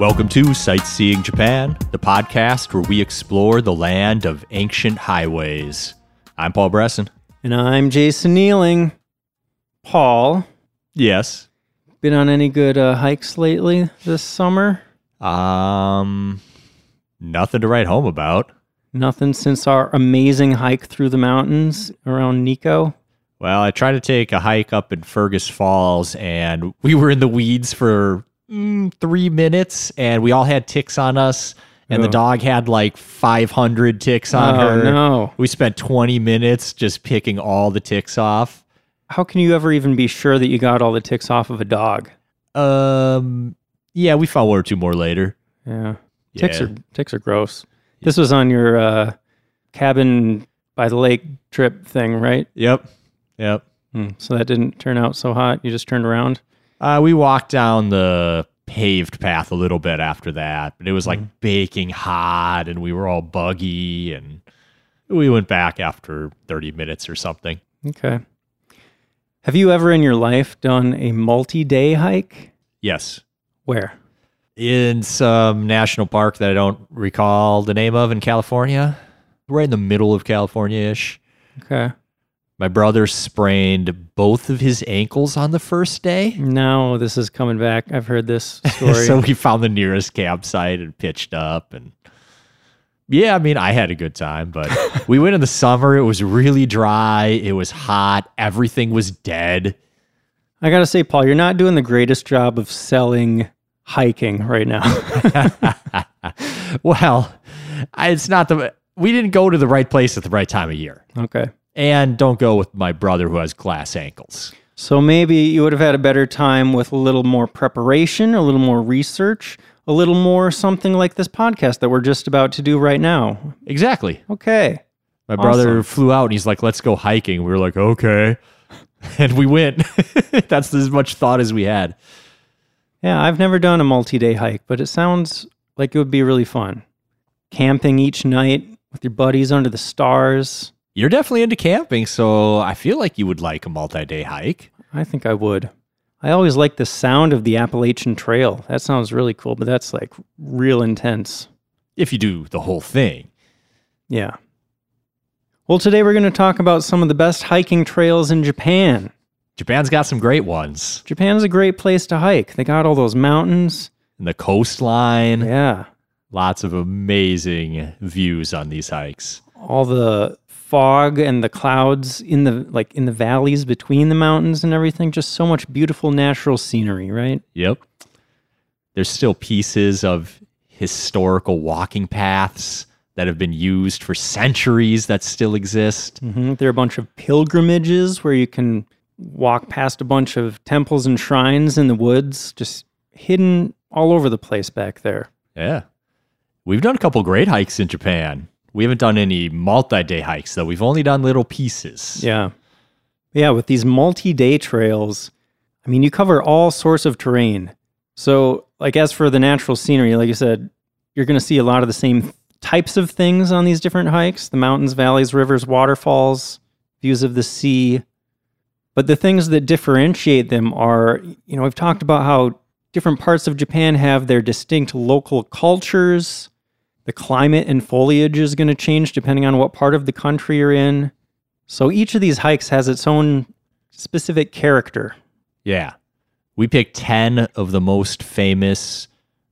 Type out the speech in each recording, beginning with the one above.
Welcome to Sightseeing Japan, the podcast where we explore the land of ancient highways. I'm Paul Bresson. And I'm Jason Nealing. Paul, Yes. been on any good uh, hikes lately this summer? Um, nothing to write home about. Nothing since our amazing hike through the mountains around Nikko. Well, I tried to take a hike up in Fergus Falls, and we were in the weeds for mm, three minutes, and we all had ticks on us, and the Oh. dog had like 500 ticks on oh her. no! We spent 20 minutes just picking all the ticks off. How can you ever even be sure that you got all the ticks off of a dog? Um, yeah, we found one or two more later. Yeah, ticks Yeah. are ticks are gross. This was on your uh, cabin by the lake trip thing, right? Yep, yep. Hmm, So that didn't turn out so hot. You just turned around. Uh, we walked down the paved path a little bit after that, but it was like baking hot, and we were all buggy, and we went back after 30 minutes or something. Okay. Have you ever in your life done a multi-day hike? Yes, Where? in some national park that I don't recall the name of in California, right in the middle of California-ish. Okay. My brother sprained both of his ankles on the first day. No, this is coming back. I've heard this story. so we found the nearest campsite and pitched up and yeah, I mean, I had a good time, but we went in the summer. It was really dry. It was hot. Everything was dead. I gotta say, Paul, you're not doing the greatest job of selling hiking right now. well, it's not the, we didn't go to the right place at the right time of year. okay. And don't go with my brother who has glass ankles. So maybe you would have had a better time with a little more preparation, a little more research, a little more something like this podcast that we're just about to do right now. Exactly. Okay. My brother flew out and he's like, let's go hiking. We were like, okay. And we went. That's as much thought as we had. Yeah, I've never done a multi day hike, but it sounds like it would be really fun. Camping each night with your buddies under the stars. You're definitely into camping, so I feel like you would like a multi day hike. I think I would. I always like the sound of the Appalachian Trail. That sounds really cool, but that's like real intense. If you do the whole thing. Yeah. Well, today we're going to talk about some of the best hiking trails in Japan. Japan's got some great ones. Japan's a great place to hike. They got all those mountains. And the coastline, Yeah. lots of amazing views on these hikes. All the fog and the clouds in the like in the valleys between the mountains and everything just so much beautiful natural scenery, right? Yep. There's still pieces of historical walking paths that have been used for centuries that still exist. hmm There are a bunch of pilgrimages where you can walk past a bunch of temples and shrines in the woods, just hidden all over the place back there. Yeah. We've done a couple great hikes in Japan. We haven't done any multi day hikes, though. We've only done little pieces. Yeah. Yeah, with these multi day trails, I mean, you cover all sorts of terrain. So, like, as for the natural scenery, like you said, you're going to see a lot of the same types of things on these different hikes the mountains, valleys, rivers, waterfalls, views of the sea. But the things that differentiate them are, you know, we've talked about how different parts of Japan have their distinct local cultures. The climate and foliage is going to change depending on what part of the country you're in. So each of these hikes has its own specific character. Yeah. We picked 10 of the most famous,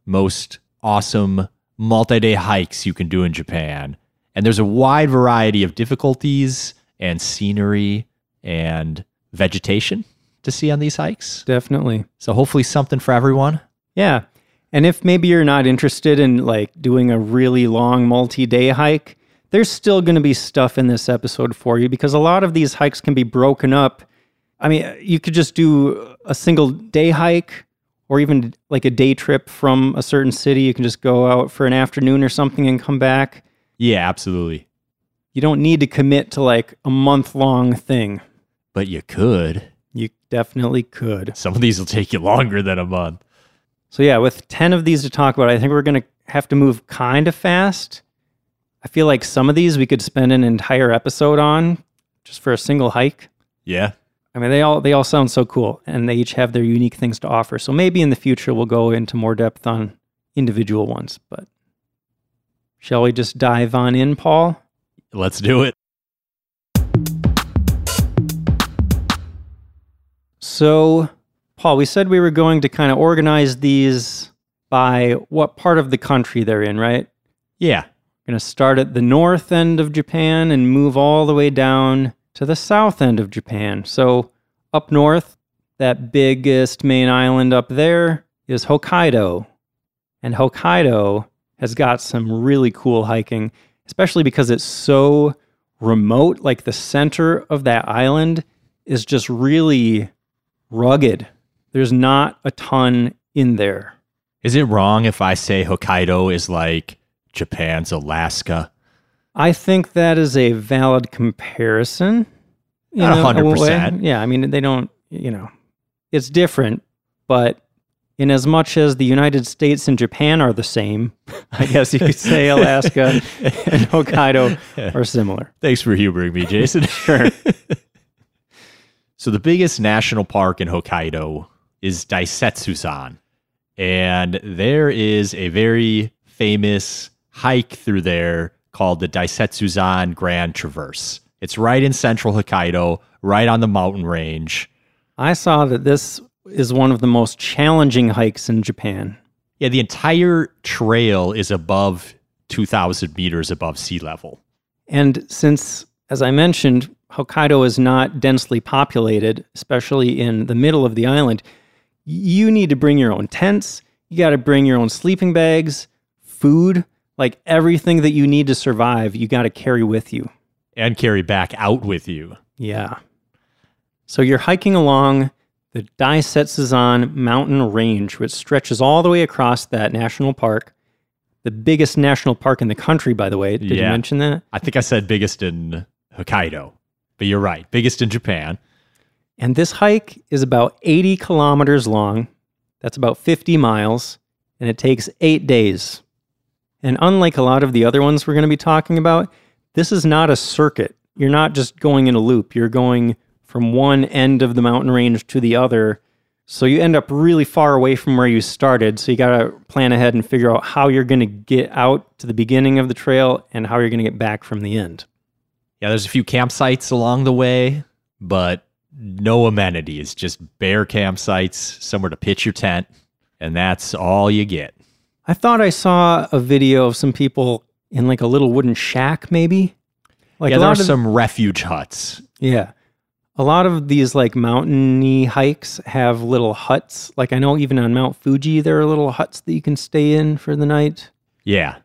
most awesome multi day hikes you can do in Japan. And there's a wide variety of difficulties and scenery and vegetation to see on these hikes. Definitely. So, hopefully, something for everyone. Yeah. And if maybe you're not interested in like doing a really long multi-day hike, there's still going to be stuff in this episode for you because a lot of these hikes can be broken up. I mean, you could just do a single day hike or even like a day trip from a certain city. You can just go out for an afternoon or something and come back. Yeah, absolutely. You don't need to commit to like a month long thing. But you could. You definitely could. Some of these will take you longer than a month. So yeah, with 10 of these to talk about, I think we're going to have to move kind of fast. I feel like some of these we could spend an entire episode on just for a single hike. Yeah. I mean, they all they all sound so cool and they each have their unique things to offer. So maybe in the future we'll go into more depth on individual ones. But shall we just dive on in, Paul? Let's do it. So, Paul, we said we were going to kind of organize these by what part of the country they're in, right? Yeah. Going to start at the north end of Japan and move all the way down to the south end of Japan. So, up north, that biggest main island up there is Hokkaido. And Hokkaido has got some really cool hiking, especially because it's so remote. Like the center of that island is just really rugged. There's not a ton in there. Is it wrong if I say Hokkaido is like Japan's Alaska? I think that is a valid comparison. you Not know, way. 100%. Yeah, I mean, they don't, you know, it's different, but in as much as the United States and Japan are the same, I guess you could say Alaska and Hokkaido are similar. Thanks for humoring me, Jason. Sure. so the biggest national park in Hokkaido is Daisetsuzan. And there is a very famous hike through there called the Daisetsuzan Grand Traverse. It's right in central Hokkaido, right on the mountain range. I saw that this is one of the most challenging hikes in Japan. Yeah, the entire trail is above 2,000 meters above sea level. And since, as I mentioned, Hokkaido is not densely populated, especially in the middle of the island, you need to bring your own tents. You got to bring your own sleeping bags, food, like everything that you need to survive, you got to carry with you. And carry back out with you. Yeah. So you're hiking along the Daisetsuzan mountain range, which stretches all the way across that national park. The biggest national park in the country, by the way. Did you mention that? I think I said biggest in Hokkaido, but you're right. Biggest in Japan. And this hike is about 80 kilometers long. That's about 50 miles, and it takes eight days. And unlike a lot of the other ones we're going to be talking about, this is not a circuit. You're not just going in a loop, you're going from one end of the mountain range to the other. So you end up really far away from where you started. So you got to plan ahead and figure out how you're going to get out to the beginning of the trail and how you're going to get back from the end. Yeah, there's a few campsites along the way, but no amenities, just bare campsites, somewhere to pitch your tent, and that's all you get. I thought I saw a video of some people in like a little wooden shack, maybe. Like yeah, there are of, some refuge huts. Yeah. A lot of these like mountainy hikes have little huts. Like I know even on Mount Fuji there are little huts that you can stay in for the night. Yeah.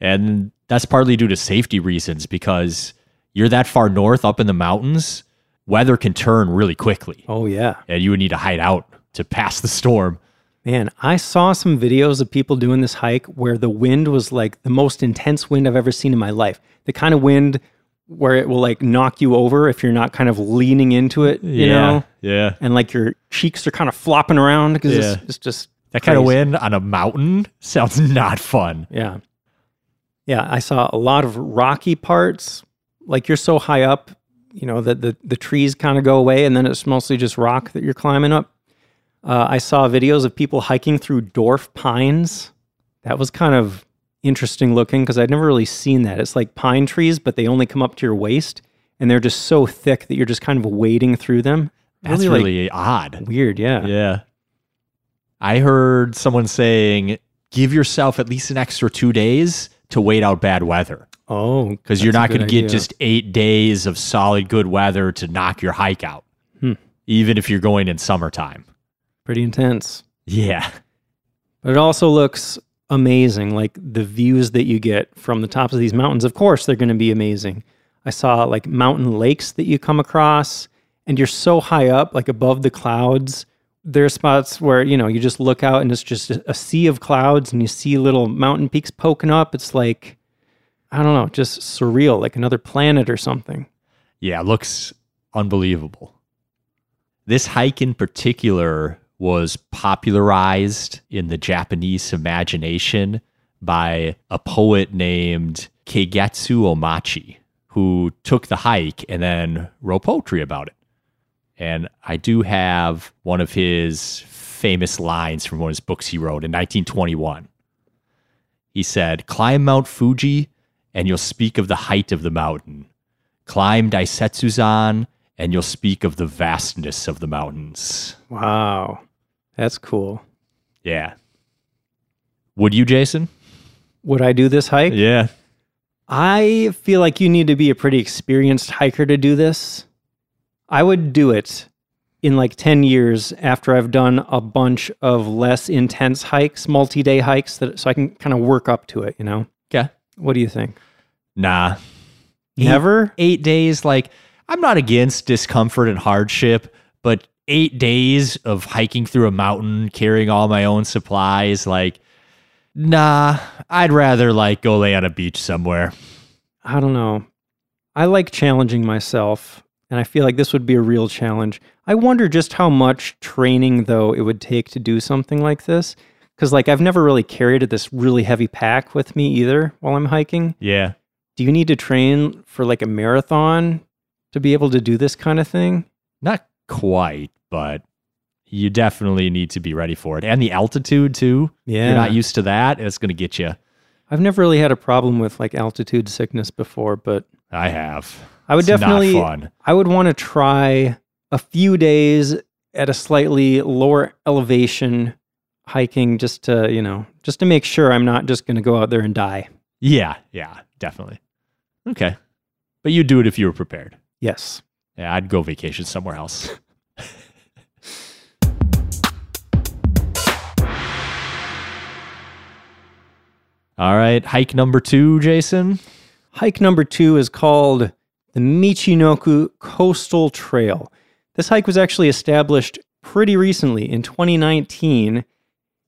And that's partly due to safety reasons because you're that far north up in the mountains, weather can turn really quickly, Oh yeah. and you would need to hide out to pass the storm. Man, I saw some videos of people doing this hike where the wind was like the most intense wind I've ever seen in my life. The kind of wind where it will like knock you over if you're not kind of leaning into it, you know? Yeah. And like your cheeks are kind of flopping around because Yeah. it's, it's just That kind of wind on a mountain sounds not fun. Yeah. Yeah, I saw a lot of rocky parts. Like you're so high up, you know, that the, the trees kind of go away and then it's mostly just rock that you're climbing up. Uh, I saw videos of people hiking through dwarf pines. That was kind of interesting looking because I'd never really seen that. It's like pine trees, but they only come up to your waist and they're just so thick that you're just kind of wading through them. That's like, really odd. weird. Yeah. Yeah. I heard someone saying, give yourself at least an extra two days to wait out bad weather Oh, because you're not going to get just eight days of solid good weather to knock your hike out, Hmm. even if you're going in summertime. pretty intense. Yeah. But it also looks amazing. Like the views that you get from the tops of these mountains, of course, they're going to be amazing. I saw like mountain lakes that you come across, and you're so high up, like above the clouds. There are spots where, you know, you just look out and it's just a sea of clouds and you see little mountain peaks poking up. It's like, I don't know, just surreal, like another planet or something. Yeah, looks unbelievable. This hike in particular was popularized in the Japanese imagination by a poet named Keigetsu Omachi, who took the hike and then wrote poetry about it. And I do have one of his famous lines from one of his books he wrote in 1921. He said, Climb Mount Fuji, and you'll speak of the height of the mountain. Climb Daisetsuzan, and you'll speak of the vastness of the mountains. Wow. That's cool. Yeah. Would you, Jason? Would I do this hike? Yeah. I feel like you need to be a pretty experienced hiker to do this. I would do it in like 10 years after I've done a bunch of less intense hikes, multi day hikes, that, so I can kind of work up to it, you know? Okay. What do you think? Nah. Never? Eight days, like, I'm not against discomfort and hardship, but eight days of hiking through a mountain, carrying all my own supplies, like, nah, I'd rather like go lay on a beach somewhere. I don't know. I like challenging myself, and I feel like this would be a real challenge. I wonder just how much training, though, it would take to do something like this. Because, like, I've never really carried this really heavy pack with me either while I'm hiking. Yeah. Do you need to train for like a marathon to be able to do this kind of thing? Not quite, but you definitely need to be ready for it. And the altitude, too. Yeah. You're not used to that. It's going to get you. I've never really had a problem with like altitude sickness before, but I have. I would It's definitely. I would want to try a few days at a slightly lower elevation hiking just to, you know, just to make sure I'm not just going to go out there and die. Yeah. Yeah. Definitely. Okay. But you'd do it if you were prepared. Yes. Yeah. I'd go vacation somewhere else. All right. Hike number two, Jason. Hike number two is called the Michinoku Coastal Trail. This hike was actually established pretty recently in 2019,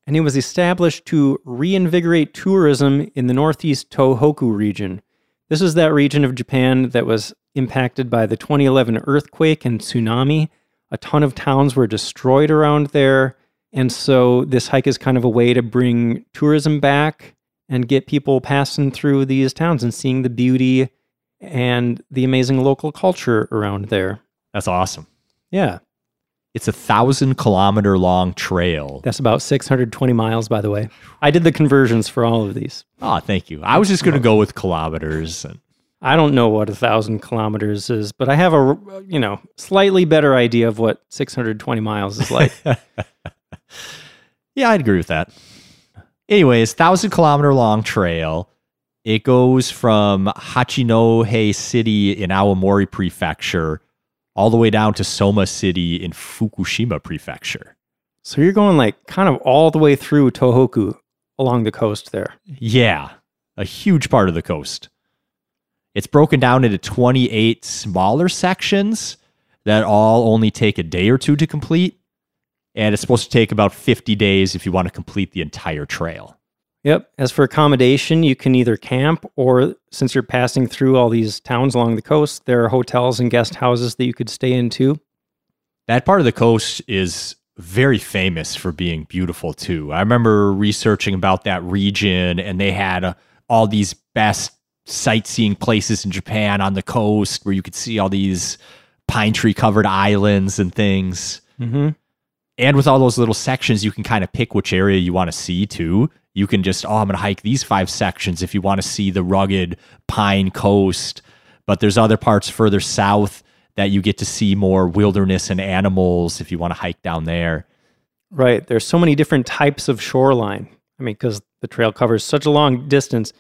and it was established to reinvigorate tourism in the northeast Tohoku region. This is that region of Japan that was impacted by the 2011 earthquake and tsunami. A ton of towns were destroyed around there, and so this hike is kind of a way to bring tourism back and get people passing through these towns and seeing the beauty and the amazing local culture around there. That's awesome. Yeah, It's a thousand kilometer long trail. that's about 620 miles, by the way. I did the conversions for all of these. Oh, thank you. I was just going to go with kilometers. And I don't know what a thousand kilometers is, but I have a you know slightly better idea of what 620 miles is like. yeah, I'd agree with that. Anyways, thousand kilometer long trail. It goes from Hachinohe City in Aomori Prefecture all the way down to Soma City in Fukushima Prefecture. so you're going like kind of all the way through Tohoku along the coast there. Yeah, a huge part of the coast. It's broken down into 28 smaller sections that all only take a day or two to complete. And it's supposed to take about 50 days if you want to complete the entire trail. Yep. As for accommodation, you can either camp or since you're passing through all these towns along the coast, there are hotels and guest houses that you could stay in too. That part of the coast is very famous for being beautiful too. I remember researching about that region and they had uh, all these best sightseeing places in Japan on the coast where you could see all these pine tree covered islands and things. Mm-hmm. And with all those little sections, you can kind of pick which area you want to see too. You can just, oh, I'm going to hike these five sections if you want to see the rugged pine coast. But there's other parts further south that you get to see more wilderness and animals if you want to hike down there. Right. There's so many different types of shoreline. I mean, because the trail covers such a long distance.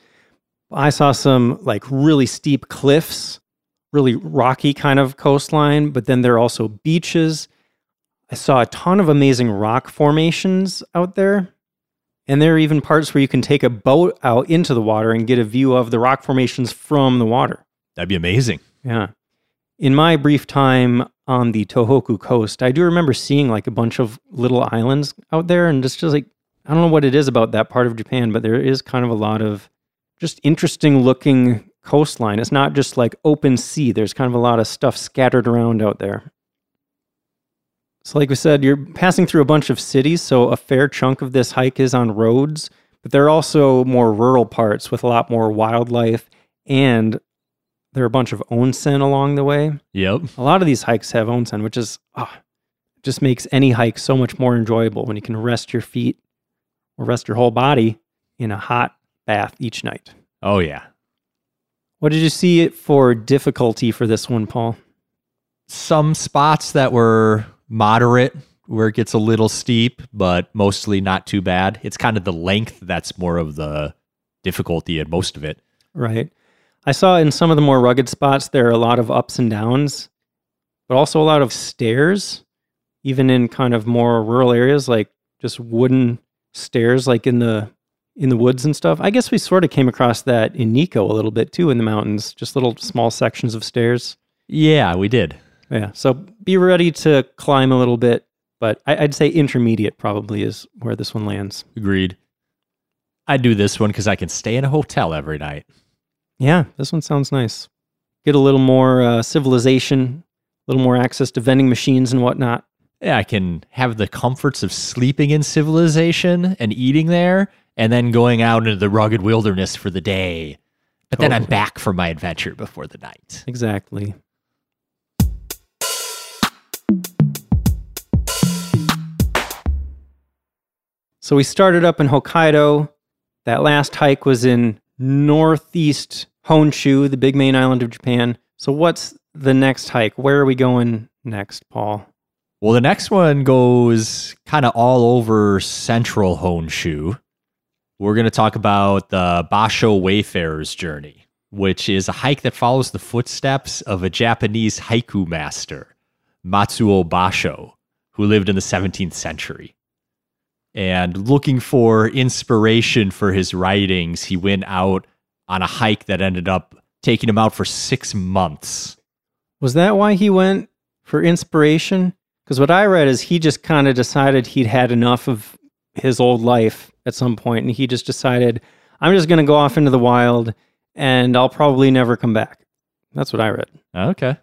I saw some like really steep cliffs, really rocky kind of coastline, but then there are also beaches. I saw a ton of amazing rock formations out there. And there are even parts where you can take a boat out into the water and get a view of the rock formations from the water. That'd be amazing. Yeah. In my brief time on the Tohoku coast, I do remember seeing like a bunch of little islands out there and just, just like, I don't know what it is about that part of Japan, but there is kind of a lot of just interesting looking coastline. It's not just like open sea, there's kind of a lot of stuff scattered around out there. So, like we said, you're passing through a bunch of cities, so a fair chunk of this hike is on roads, but there are also more rural parts with a lot more wildlife and there are a bunch of onsen along the way. Yep. A lot of these hikes have onsen, which is ah, just makes any hike so much more enjoyable when you can rest your feet or rest your whole body in a hot bath each night. Oh, yeah. What did you see it for difficulty for this one, Paul? Some spots that were moderate where it gets a little steep, but mostly not too bad. It's kind of the length that's more of the difficulty in most of it. Right. I saw in some of the more rugged spots there are a lot of ups and downs, but also a lot of stairs, even in kind of more rural areas, like just wooden stairs, like in the in the woods and stuff. I guess we sort of came across that in Nikko a little bit too in the mountains, just little small sections of stairs. Yeah, we did. Yeah. So be ready to climb a little bit, but I, would say intermediate probably is where this one lands. Agreed. I do this one because I can stay in a hotel every night. Yeah, this one sounds nice. Get a little more uh, civilization, a little more access to vending machines and whatnot. Yeah, I can have the comforts of sleeping in civilization and eating there, and then going out into the rugged wilderness for the day. But then I'm back for my adventure before the night. Exactly. So we started up in Hokkaido. That last hike was in northeast Honshu, the big main island of Japan. So what's the next hike? Where are we going next, Paul? Well, the next one goes kind of all over central Honshu. We're going to talk about the Basho Wayfarer's Journey, which is a hike that follows the footsteps of a Japanese haiku master, Matsuo Basho, who lived in the 17th century. And looking for inspiration for his writings, he went out on a hike that ended up taking him out for six months. Was that why he went for inspiration? Because what I read is he just kind of decided he'd had enough of his old life at some point, and he just decided, I'm just going to go off into the wild and I'll probably never come back. That's what I read. Okay.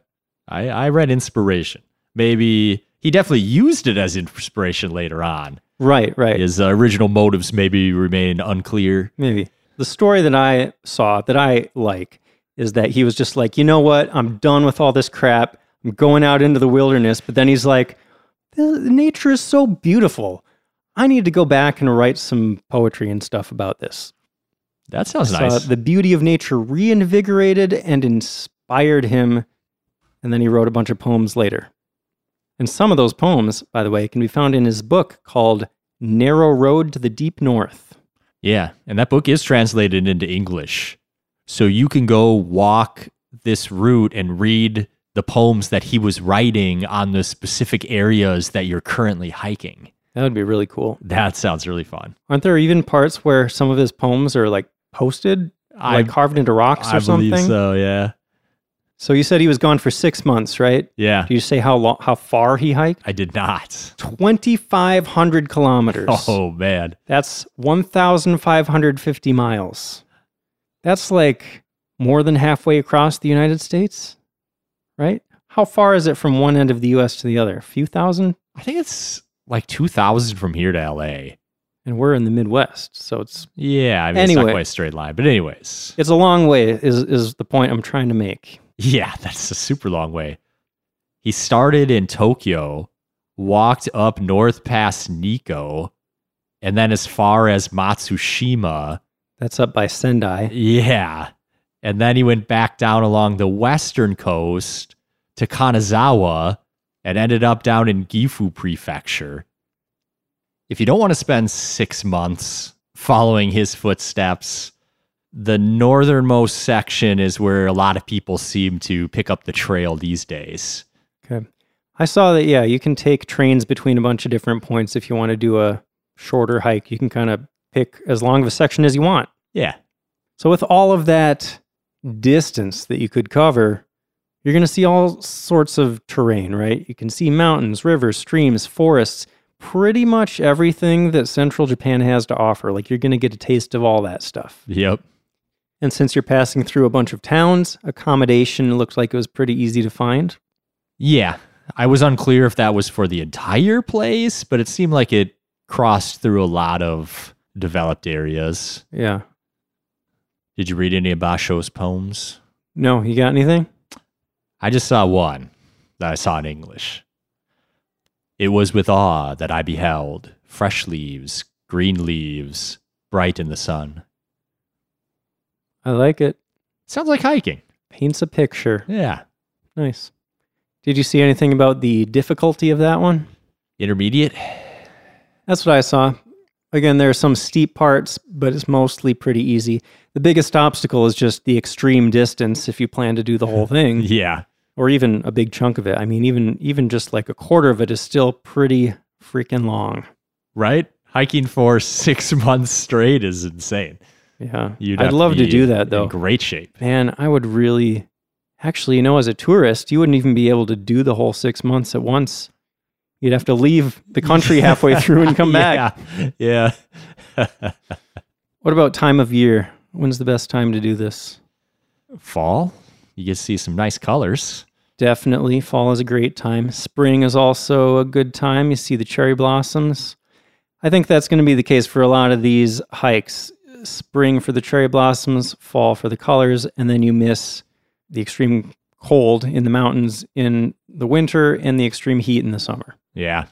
I, I read inspiration. Maybe he definitely used it as inspiration later on. Right, right. His uh, original motives maybe remain unclear. Maybe. The story that I saw that I like is that he was just like, you know what? I'm done with all this crap. I'm going out into the wilderness. But then he's like, nature is so beautiful. I need to go back and write some poetry and stuff about this. That sounds nice. The beauty of nature reinvigorated and inspired him. And then he wrote a bunch of poems later. And some of those poems, by the way, can be found in his book called Narrow Road to the Deep North. Yeah. And that book is translated into English. So you can go walk this route and read the poems that he was writing on the specific areas that you're currently hiking. That would be really cool. That sounds really fun. Aren't there even parts where some of his poems are like posted, I, like carved into rocks or something. I something? believe so, yeah. So you said he was gone for six months, right? Yeah. Did you say how long, how far he hiked? I did not. Twenty five hundred kilometers. Oh man, that's one thousand five hundred fifty miles. That's like more than halfway across the United States, right? How far is it from one end of the U.S. to the other? A few thousand? I think it's like two thousand from here to L.A. And we're in the Midwest, so it's yeah. I mean, anyway, it's not quite a straight line, but anyways, it's a long way. Is is the point I'm trying to make? Yeah, that's a super long way. He started in Tokyo, walked up north past Nikko, and then as far as Matsushima, that's up by Sendai. Yeah. And then he went back down along the western coast to Kanazawa and ended up down in Gifu Prefecture. If you don't want to spend six months following his footsteps, the northernmost section is where a lot of people seem to pick up the trail these days. Okay. I saw that, yeah, you can take trains between a bunch of different points if you want to do a shorter hike. You can kind of pick as long of a section as you want. Yeah. So, with all of that distance that you could cover, you're going to see all sorts of terrain, right? You can see mountains, rivers, streams, forests, pretty much everything that central Japan has to offer. Like, you're going to get a taste of all that stuff. Yep. And since you're passing through a bunch of towns, accommodation looked like it was pretty easy to find. Yeah. I was unclear if that was for the entire place, but it seemed like it crossed through a lot of developed areas. Yeah. Did you read any of Basho's poems? No, you got anything? I just saw one that I saw in English. It was with awe that I beheld fresh leaves, green leaves, bright in the sun. I like it. Sounds like hiking. Paints a picture. Yeah. Nice. Did you see anything about the difficulty of that one? Intermediate. That's what I saw. Again, there are some steep parts, but it's mostly pretty easy. The biggest obstacle is just the extreme distance if you plan to do the whole thing, Yeah. or even a big chunk of it. I mean, even even just like a quarter of it is still pretty freaking long. Right? Hiking for six months straight is insane. Yeah. You'd I'd love to be do that though. In great shape. Man, I would really actually, you know, as a tourist, you wouldn't even be able to do the whole six months at once. You'd have to leave the country halfway through and come back. Yeah. Yeah. What about time of year? When's the best time to do this? Fall. You get to see some nice colors. Definitely. Fall is a great time. Spring is also a good time. You see the cherry blossoms. I think that's going to be the case for a lot of these hikes. Spring for the cherry blossoms, fall for the colors, and then you miss the extreme cold in the mountains in the winter and the extreme heat in the summer. Yeah.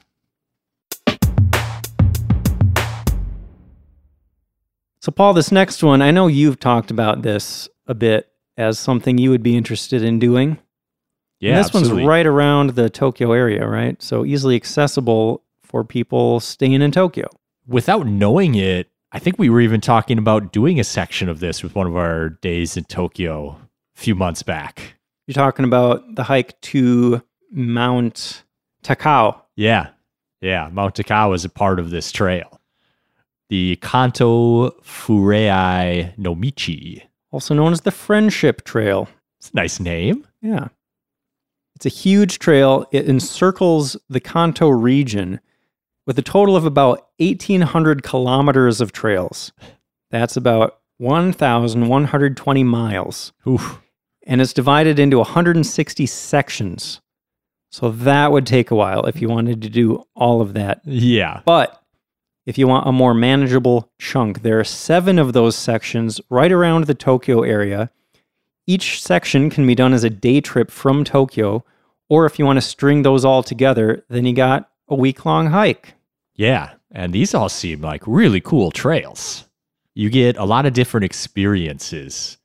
So, Paul, this next one, I know you've talked about this a bit as something you would be interested in doing. Yeah. And this absolutely. one's right around the Tokyo area, right? So easily accessible for people staying in Tokyo. Without knowing it, I think we were even talking about doing a section of this with one of our days in Tokyo a few months back. You're talking about the hike to Mount Takao. Yeah. Yeah. Mount Takao is a part of this trail. The Kanto Furei Nomichi. Also known as the Friendship Trail. It's a nice name. Yeah. It's a huge trail. It encircles the Kanto region with a total of about 1,800 kilometers of trails. That's about 1,120 miles. Oof. And it's divided into 160 sections. So that would take a while if you wanted to do all of that. Yeah. But if you want a more manageable chunk, there are seven of those sections right around the Tokyo area. Each section can be done as a day trip from Tokyo, or if you want to string those all together, then you got a week long hike. Yeah. And these all seem like really cool trails. You get a lot of different experiences.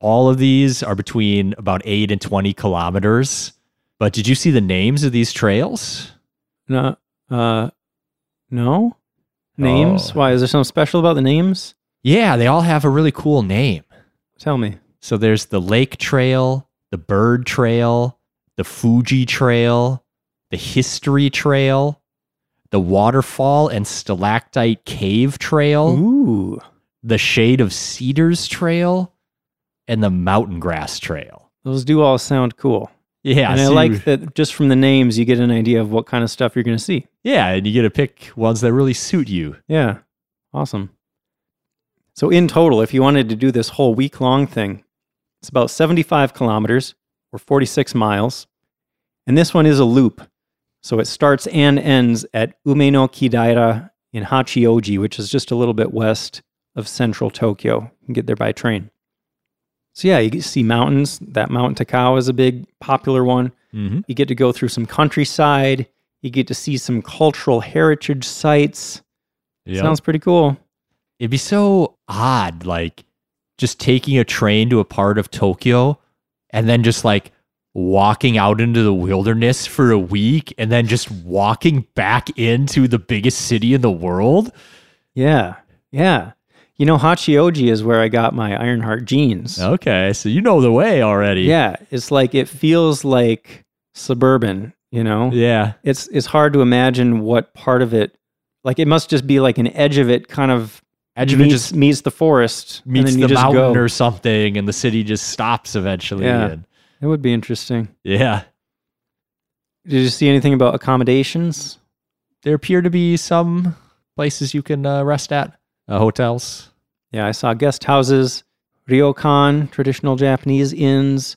All of these are between about 8 and 20 kilometers. But did you see the names of these trails? No, uh, no names. Oh. Why is there something special about the names? Yeah, they all have a really cool name. Tell me. So there's the Lake Trail, the Bird Trail, the Fuji Trail, the History Trail, the Waterfall and Stalactite Cave Trail, Ooh, the Shade of Cedars Trail, and the Mountain Grass Trail. those do all sound cool. Yeah, and I like that just from the names, you get an idea of what kind of stuff you're going to see. Yeah, and you get to pick ones that really suit you. Yeah. Awesome. So, in total, if you wanted to do this whole week long thing, it's about 75 kilometers or 46 miles. And this one is a loop. So, it starts and ends at Umenokidaira in Hachioji, which is just a little bit west of central Tokyo. You can get there by train. So, yeah, you see mountains. That Mount Takao is a big popular one. Mm-hmm. You get to go through some countryside. You get to see some cultural heritage sites. Sounds pretty cool. It'd be so odd, like just taking a train to a part of Tokyo and then just like walking out into the wilderness for a week and then just walking back into the biggest city in the world. Yeah. Yeah. You know, Hachioji is where I got my Ironheart jeans. Okay, so you know the way already. Yeah. It's like, it feels like suburban, you know? Yeah. It's, it's hard to imagine what part of it, like, it must just be like an edge of it kind of Edge of it meets, just meets the forest. and meets the mountain go. or something and the city just stops eventually. Yeah. and- It would be interesting. yeah. Did you see anything about accommodations? There appear to be some places you can uh, rest at, uh, hotels. Yeah, I saw guest houses, ryokan, traditional Japanese inns,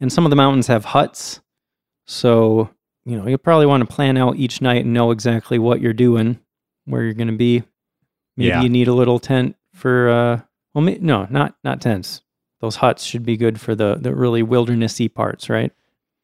and some of the mountains have huts. So, you know, you'll probably want to plan out each night and know exactly what you're doing, where you're going to be. Maybe Yeah. you need a little tent for uh well no, not not tents. Those huts should be good for the the really wildernessy parts, right?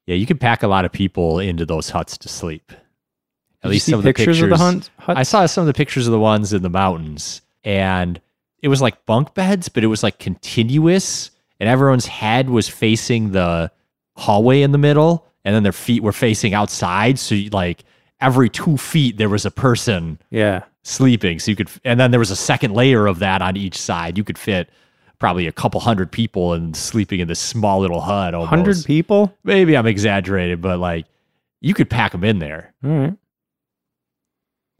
Yeah, you could pack a lot of people into those huts to sleep. At Did least some pictures of the pictures of the hunt, huts. I saw some of the pictures of the ones in the mountains, and it was like bunk beds, but it was like continuous, and everyone's head was facing the hallway in the middle, and then their feet were facing outside. So you, like every two feet there was a person Yeah. sleeping. So you could, and then there was a second layer of that on each side. You could fit probably a couple hundred people and sleeping in this small little hut. Almost. 100 people? Maybe I'm exaggerating, but like you could pack them in there. All right.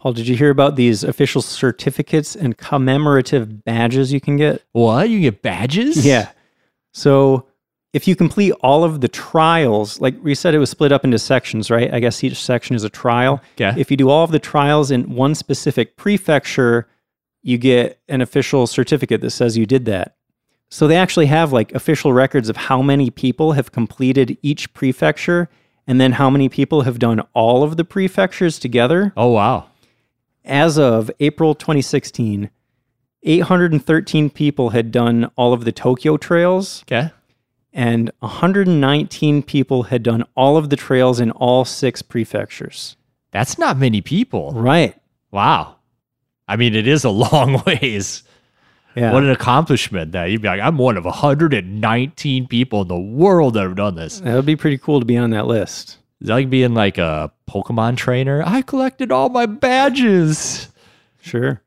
Paul, did you hear about these official certificates and commemorative badges you can get? What? You get badges? Yeah. So if you complete all of the trials, like we said, it was split up into sections, right? I guess each section is a trial. Okay. If you do all of the trials in one specific prefecture, you get an official certificate that says you did that. So they actually have like official records of how many people have completed each prefecture and then how many people have done all of the prefectures together. Oh wow. As of April 2016, 813 people had done all of the Tokyo trails Okay. and 119 people had done all of the trails in all six prefectures. That's not many people. Right. Wow. I mean, it is a long ways. Yeah. What an accomplishment that you'd be like, I'm one of 119 people in the world that have done this. that would be pretty cool to be on that list. Is that like being like a Pokemon trainer? I collected all my badges. Sure.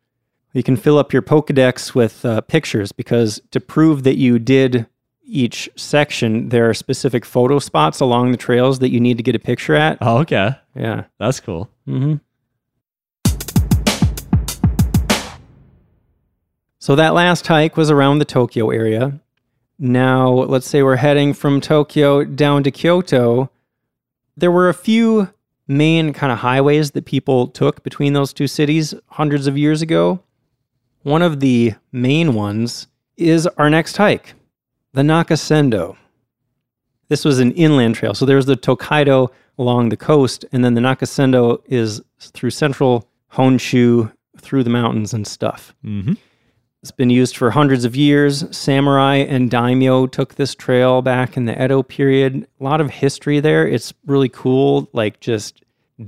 You can fill up your Pokedex with uh, pictures because to prove that you did each section, there are specific photo spots along the trails that you need to get a picture at. Oh, okay. Yeah. That's cool. Mm-hmm. So that last hike was around the Tokyo area. Now, let's say we're heading from Tokyo down to Kyoto. There were a few main kind of highways that people took between those two cities hundreds of years ago. One of the main ones is our next hike, the Nakasendo. This was an inland trail. So there's the Tokaido along the coast, and then the Nakasendo is through central Honshu, through the mountains and stuff. Mm-hmm. It's been used for hundreds of years. Samurai and daimyo took this trail back in the Edo period. A lot of history there. It's really cool, like just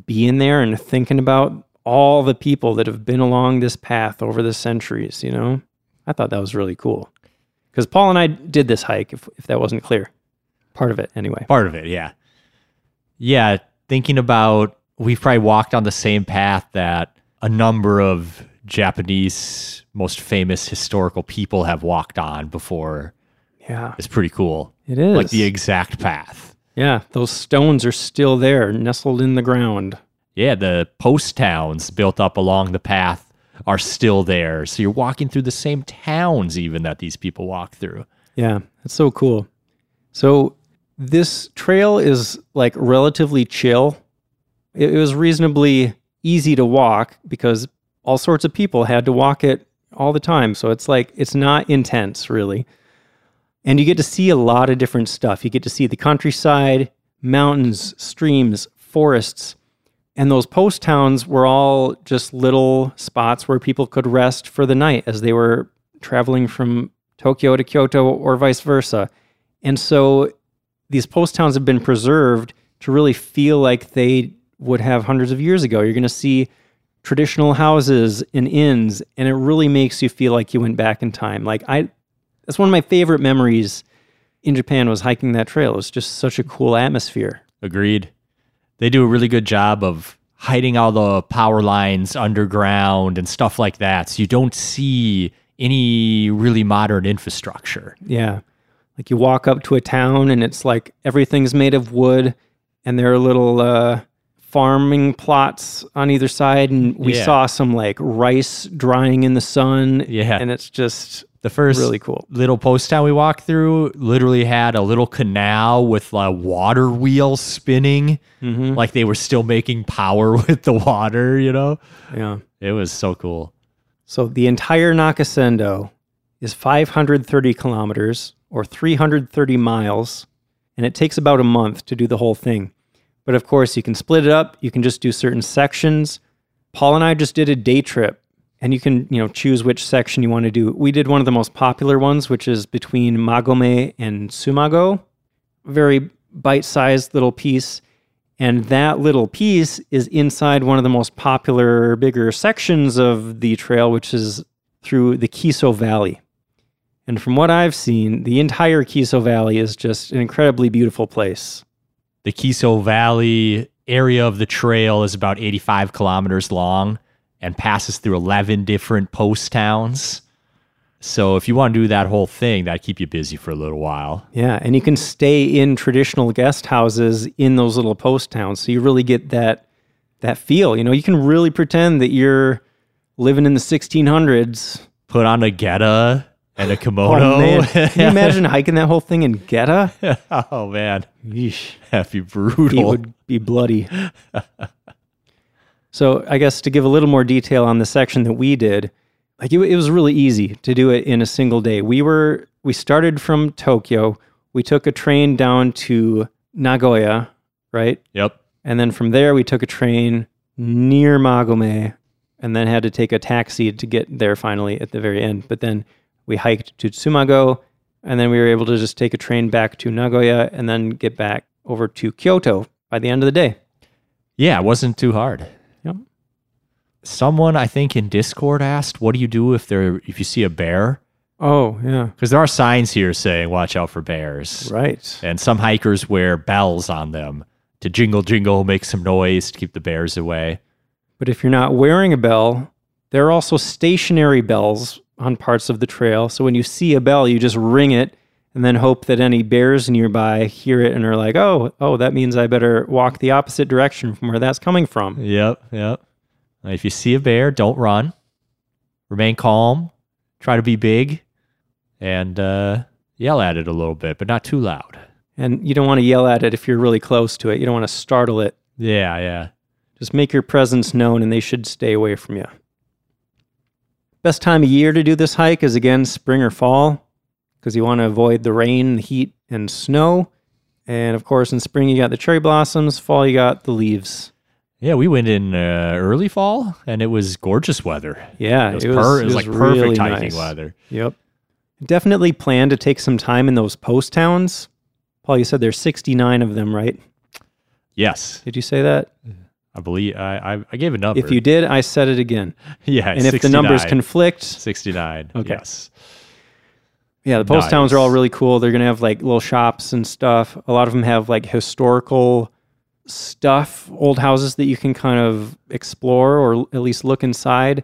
being there and thinking about all the people that have been along this path over the centuries, you know? I thought that was really cool. Because Paul and I did this hike, if, if that wasn't clear. Part of it, anyway. Part of it, yeah. Yeah, thinking about we've probably walked on the same path that a number of Japanese most famous historical people have walked on before Yeah, It's pretty cool. it is. Like the exact path. yeah, those stones are still there, nestled in the ground. Yeah, the post towns built up along the path are still there. So you're walking through the same towns even that these people walk through. Yeah, it's so cool. So this trail is like relatively chill. It, it was reasonably easy to walk because all sorts of people had to walk it all the time. So it's like it's not intense really. And you get to see a lot of different stuff. You get to see the countryside, mountains, streams, forests. And those post towns were all just little spots where people could rest for the night as they were traveling from Tokyo to Kyoto or vice versa. And so these post towns have been preserved to really feel like they would have hundreds of years ago. You're going to see traditional houses and inns, and it really makes you feel like you went back in time. Like I, that's one of my favorite memories in Japan was hiking that trail. It's just such a cool atmosphere. Agreed. They do a really good job of hiding all the power lines underground and stuff like that. So you don't see any really modern infrastructure. Yeah. Like you walk up to a town and it's like everything's made of wood and there are little uh, farming plots on either side. And we Yeah. saw some like rice drying in the sun. Yeah. And it's just The first really cool. little post town we walked through literally had a little canal with a water wheel spinning, Mhm. like they were still making power with the water, you know? Yeah. It was so cool. So the entire Nakasendo is 530 kilometers or 330 miles, and it takes about a month to do the whole thing. But of course, you can split it up. You can just do certain sections. Paul and I just did a day trip, and you can you know choose which section you want to do. We did one of the most popular ones, which is between Magome and Tsumago, very bite-sized little piece. And that little piece is inside one of the most popular, bigger sections of the trail, which is through the Kiso Valley. And from what I've seen, the entire Kiso Valley is just an incredibly beautiful place. The Kiso Valley area of the trail is about 85 kilometers long and passes through 11 different post towns. So if you want to do that whole thing, that'd keep you busy for a little while. Yeah, and you can stay in traditional guest houses in those little post towns, so you really get that that feel. You know, you can really pretend that you're living in the 1600s. Put on a geta and a oh, kimono. Oh man, can you imagine hiking that whole thing in Geta? oh man, Yeesh. that'd be brutal. It would be bloody. so, I guess to give a little more detail on the section that we did, like it, it was really easy to do it in a single day. We were we started from Tokyo. We took a train down to Nagoya, right? Yep. And then from there we took a train near Magome and then had to take a taxi to get there finally at the very end. But then we hiked to Tsumago and then we were able to just take a train back to Nagoya and then get back over to Kyoto by the end of the day. Yeah, it wasn't too hard. Yep. Someone I think in Discord asked, "What do you do if there if you see a bear?" Oh, yeah. Because there are signs here saying "Watch out for bears," Right. and some hikers wear bells on them to jingle jingle, make some noise to keep the bears away. But if you're not wearing a bell, there are also stationary bells on parts of the trail. So when you see a bell, you just ring it and then hope that any bears nearby hear it and are like, "Oh, oh, that means I better walk the opposite direction from where that's coming from." Yep, yep. If you see a bear, don't run. Remain calm. Try to be big, and uh, yell at it a little bit, but not too loud. And you don't want to yell at it if you're really close to it. You don't want to startle it. Yeah, yeah. Just make your presence known and they should stay away from you. Best time of year to do this hike is again spring or fall because you want to avoid the rain, the heat, and snow. And of course, in spring, you got the cherry blossoms, fall, you got the leaves. Yeah, we went in uh, early fall, and it was gorgeous weather. Yeah, It was, per- it was like perfect really hiking nice. weather. Yep. Definitely plan to take some time in those post towns. Paul, you said there's 69 of them, right? Yes, Did you say that? I believe I I, I gave a number. If you did, I said it again. yeah, And if the numbers conflict, 69. Okay. Yes. Yeah, the post towns are all really cool. They're gonna have like little shops and stuff. A lot of them have like historical stuff, old houses that you can kind of explore or at least look inside.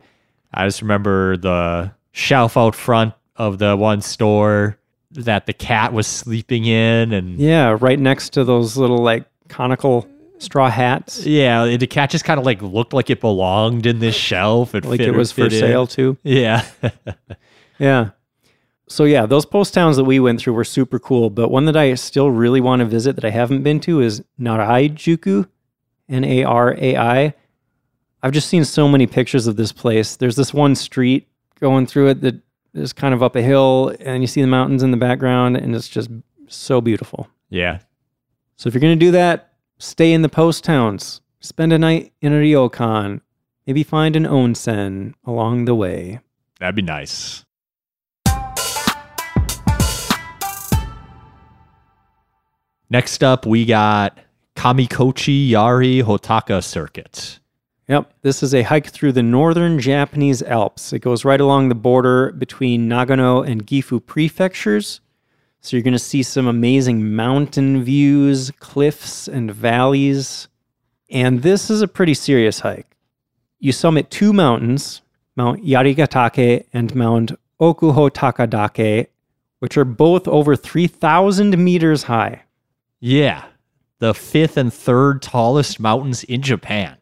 I just remember the shelf out front of the one store that the cat was sleeping in, and Yeah, right next to those little like conical straw hats, yeah, the cat just kind of like looked like it belonged in this shelf. It like it was for in. sale too. Yeah. Yeah. So yeah, those post towns that we went through were super cool. But one that I still really want to visit that I haven't been to is Naraijuku, N A R A I. I've just seen so many pictures of this place. There's this one street going through it that is kind of up a hill, and you see the mountains in the background, and it's just so beautiful. yeah. So if you're gonna do that, stay in the post towns. Spend a night in a ryokan. Maybe find an onsen along the way. That'd be nice. Next up, we got Kamikochi Yari Hotaka Circuit. Yep, this is a hike through the northern Japanese Alps. It goes right along the border between Nagano and Gifu prefectures. So you're going to see some amazing mountain views, cliffs, and valleys. And this is a pretty serious hike. You summit two mountains, Mount Yarigatake and Mount Okuhotakadake, which are both over 3,000 meters high. Yeah. The fifth and third tallest mountains in Japan.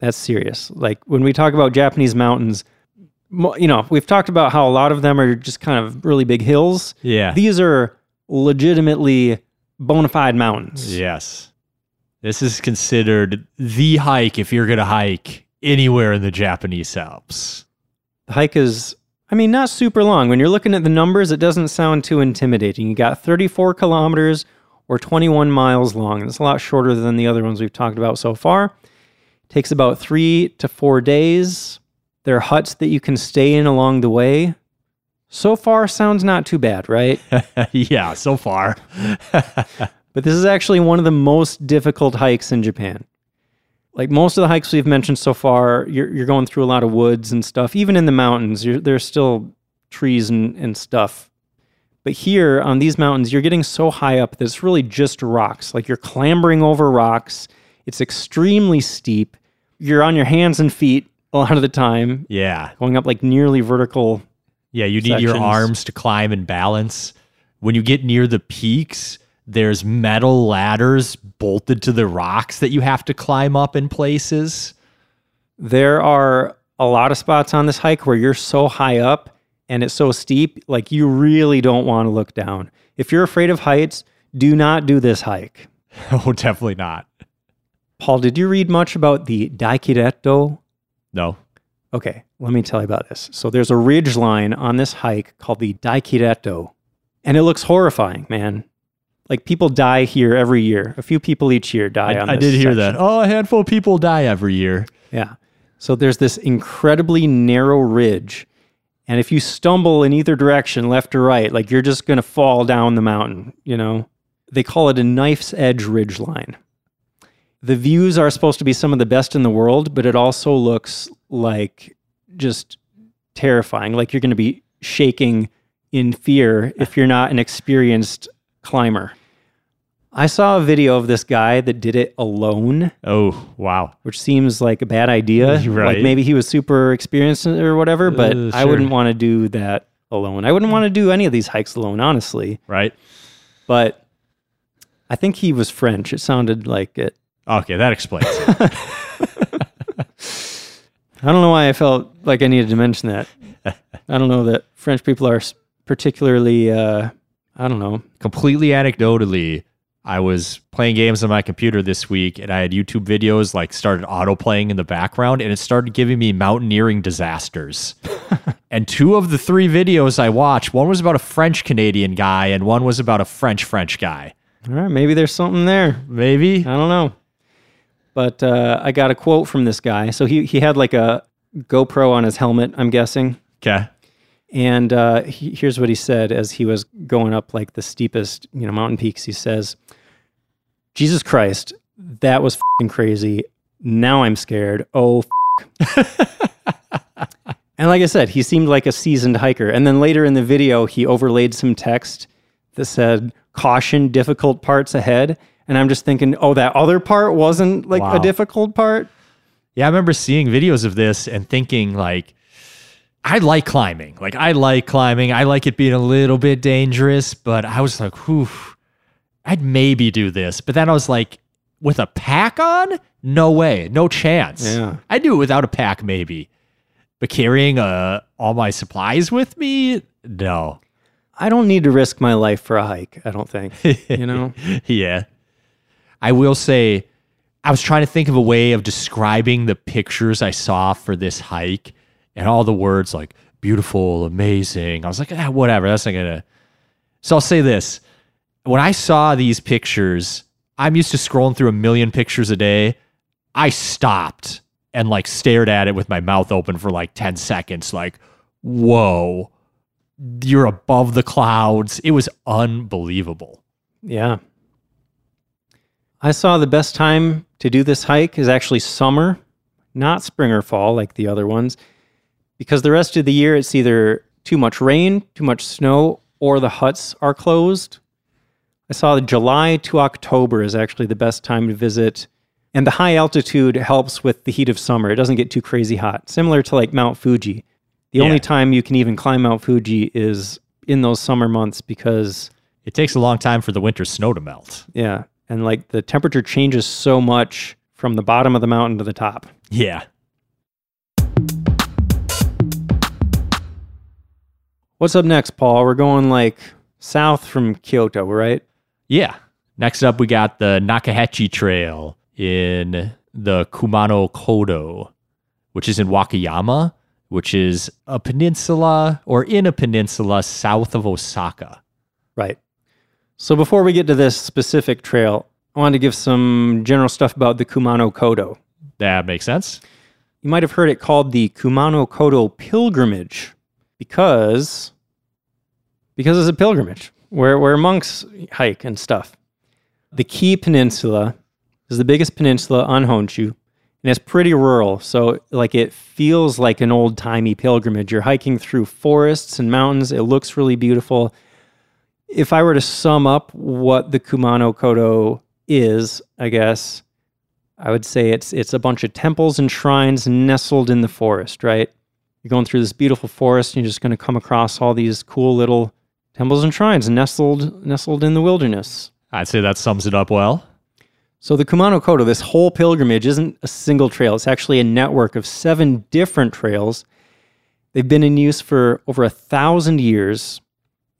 That's serious. Like when we talk about Japanese mountains, mo- you know, we've talked about how a lot of them are just kind of really big hills. Yeah. These are legitimately bona fide mountains. yes. This is considered the hike if you're going to hike anywhere in the Japanese Alps. The hike is, I mean, not super long. When you're looking at the numbers, it doesn't sound too intimidating. You got 34 kilometers or 21 miles long. It's a lot shorter than the other ones we've talked about so far. Takes about three to four days. There are huts that you can stay in along the way. So far, sounds not too bad, right? yeah, so far. But this is actually one of the most difficult hikes in Japan. like most of the hikes we've mentioned so far, you're you're going through a lot of woods and stuff. Even in the mountains, you're, there's still trees and, and stuff. But here on these mountains, you're getting so high up that it's really just rocks. Like you're clambering over rocks. It's extremely steep. You're on your hands and feet a lot of the time, Yeah. going up like nearly vertical. Yeah, you need your arms to climb and balance. When you get near the peaks, there's metal ladders bolted to the rocks that you have to climb up in places. There are a lot of spots on this hike where you're so high up and it's so steep, like you really don't want to look down. If you're afraid of heights, do not do this hike. oh, definitely not. Paul, did you read much about the Daikiretto? No. Okay, let me tell you about this. So there's a ridge line on this hike called the Daikiretto, and it looks horrifying, man. Like people die here every year. A few people each year die I, on I did hear section. that. Oh, a handful of people die every year. Yeah. So there's this incredibly narrow ridge. And if you stumble in either direction, left or right, like you're just going to fall down the mountain, you know? They call it a knife's edge ridge line. The views are supposed to be some of the best in the world, but it also looks like just terrifying. Like you're going to be shaking in fear if you're not an experienced climber. I saw a video of this guy that did it alone Oh, wow. which seems like a bad idea. Right. Like maybe he was super experienced or whatever, but Uh, I wouldn't want to do that alone. I wouldn't want to do any of these hikes alone, honestly. Right? But I think he was French. It sounded like it. Okay, that explains it. I don't know why I felt like I needed to mention that. I don't know that French people are particularly, uh, I don't know. Completely anecdotally, I was playing games on my computer this week and I had YouTube videos like started auto playing in the background and it started giving me mountaineering disasters. and two of the three videos I watched, one was about a French Canadian guy and one was about a French French guy. All right, maybe there's something there. Maybe? I don't know. But uh, I got a quote from this guy. So he, he had like a GoPro on his helmet, I'm guessing. Okay. And uh, he, here's what he said as he was going up like the steepest, you know, mountain peaks. He says, "Jesus Christ, that was fing crazy. Now I'm scared. Oh." F-. and like I said, he seemed like a seasoned hiker. And then later in the video, he overlaid some text that said, "Caution, difficult parts ahead." And I'm just thinking, oh, that other part wasn't like Wow. a difficult part. Yeah, I remember seeing videos of this and thinking like I like climbing. Like I like climbing. I like it being a little bit dangerous, but I was like, whew, I'd maybe do this. But then I was like, with a pack on? No way. No chance. Yeah. I'd do it without a pack, maybe. But carrying uh, all my supplies with me? No. I don't need to risk my life for a hike. I don't think. You know. yeah. I will say, I was trying to think of a way of describing the pictures I saw for this hike and all the words like beautiful, amazing. I was like, ah, whatever. That's not to. So I'll say this. When I saw these pictures, I'm used to scrolling through a million pictures a day. I stopped and like stared at it with my mouth open for like 10 seconds, like, whoa, you're above the clouds. It was unbelievable. Yeah. I saw the best time to do this hike is actually summer, not spring or fall like the other ones, because the rest of the year it's either too much rain, too much snow, or the huts are closed. I saw that July to October is actually the best time to visit. And the high altitude helps with the heat of summer. It doesn't get too crazy hot, similar to like Mount Fuji. The Yeah. only time you can even climb Mount Fuji is in those summer months because It takes a long time for the winter snow to melt. Yeah. And like the temperature changes so much from the bottom of the mountain to the top. Yeah. What's up next, Paul? We're going like south from Kyoto, right? Yeah. Next up, we got the Nakahechi Trail in the Kumano Kodo, which is in Wakayama, which is a peninsula or in a peninsula south of Osaka. Right. So before we get to this specific trail, I wanted to give some general stuff about the Kumano Kodo. That makes sense. You might have heard it called the Kumano Kodo Pilgrimage because because it's a pilgrimage where where monks hike and stuff. The Kii Peninsula is the biggest peninsula on Honshu. and it's pretty rural. So, like, it feels like an old timey pilgrimage. You're hiking through forests and mountains. It looks really beautiful. If I were to sum up what the Kumano Kodo is, I guess I would say it's it's a bunch of temples and shrines nestled in the forest, right? You're going through this beautiful forest and you're just going to come across all these cool little temples and shrines nestled nestled in the wilderness. I'd say that sums it up well. So the Kumano Kodo, this whole pilgrimage isn't a single trail. It's actually a network of seven different trails. They've been in use for over a thousand years,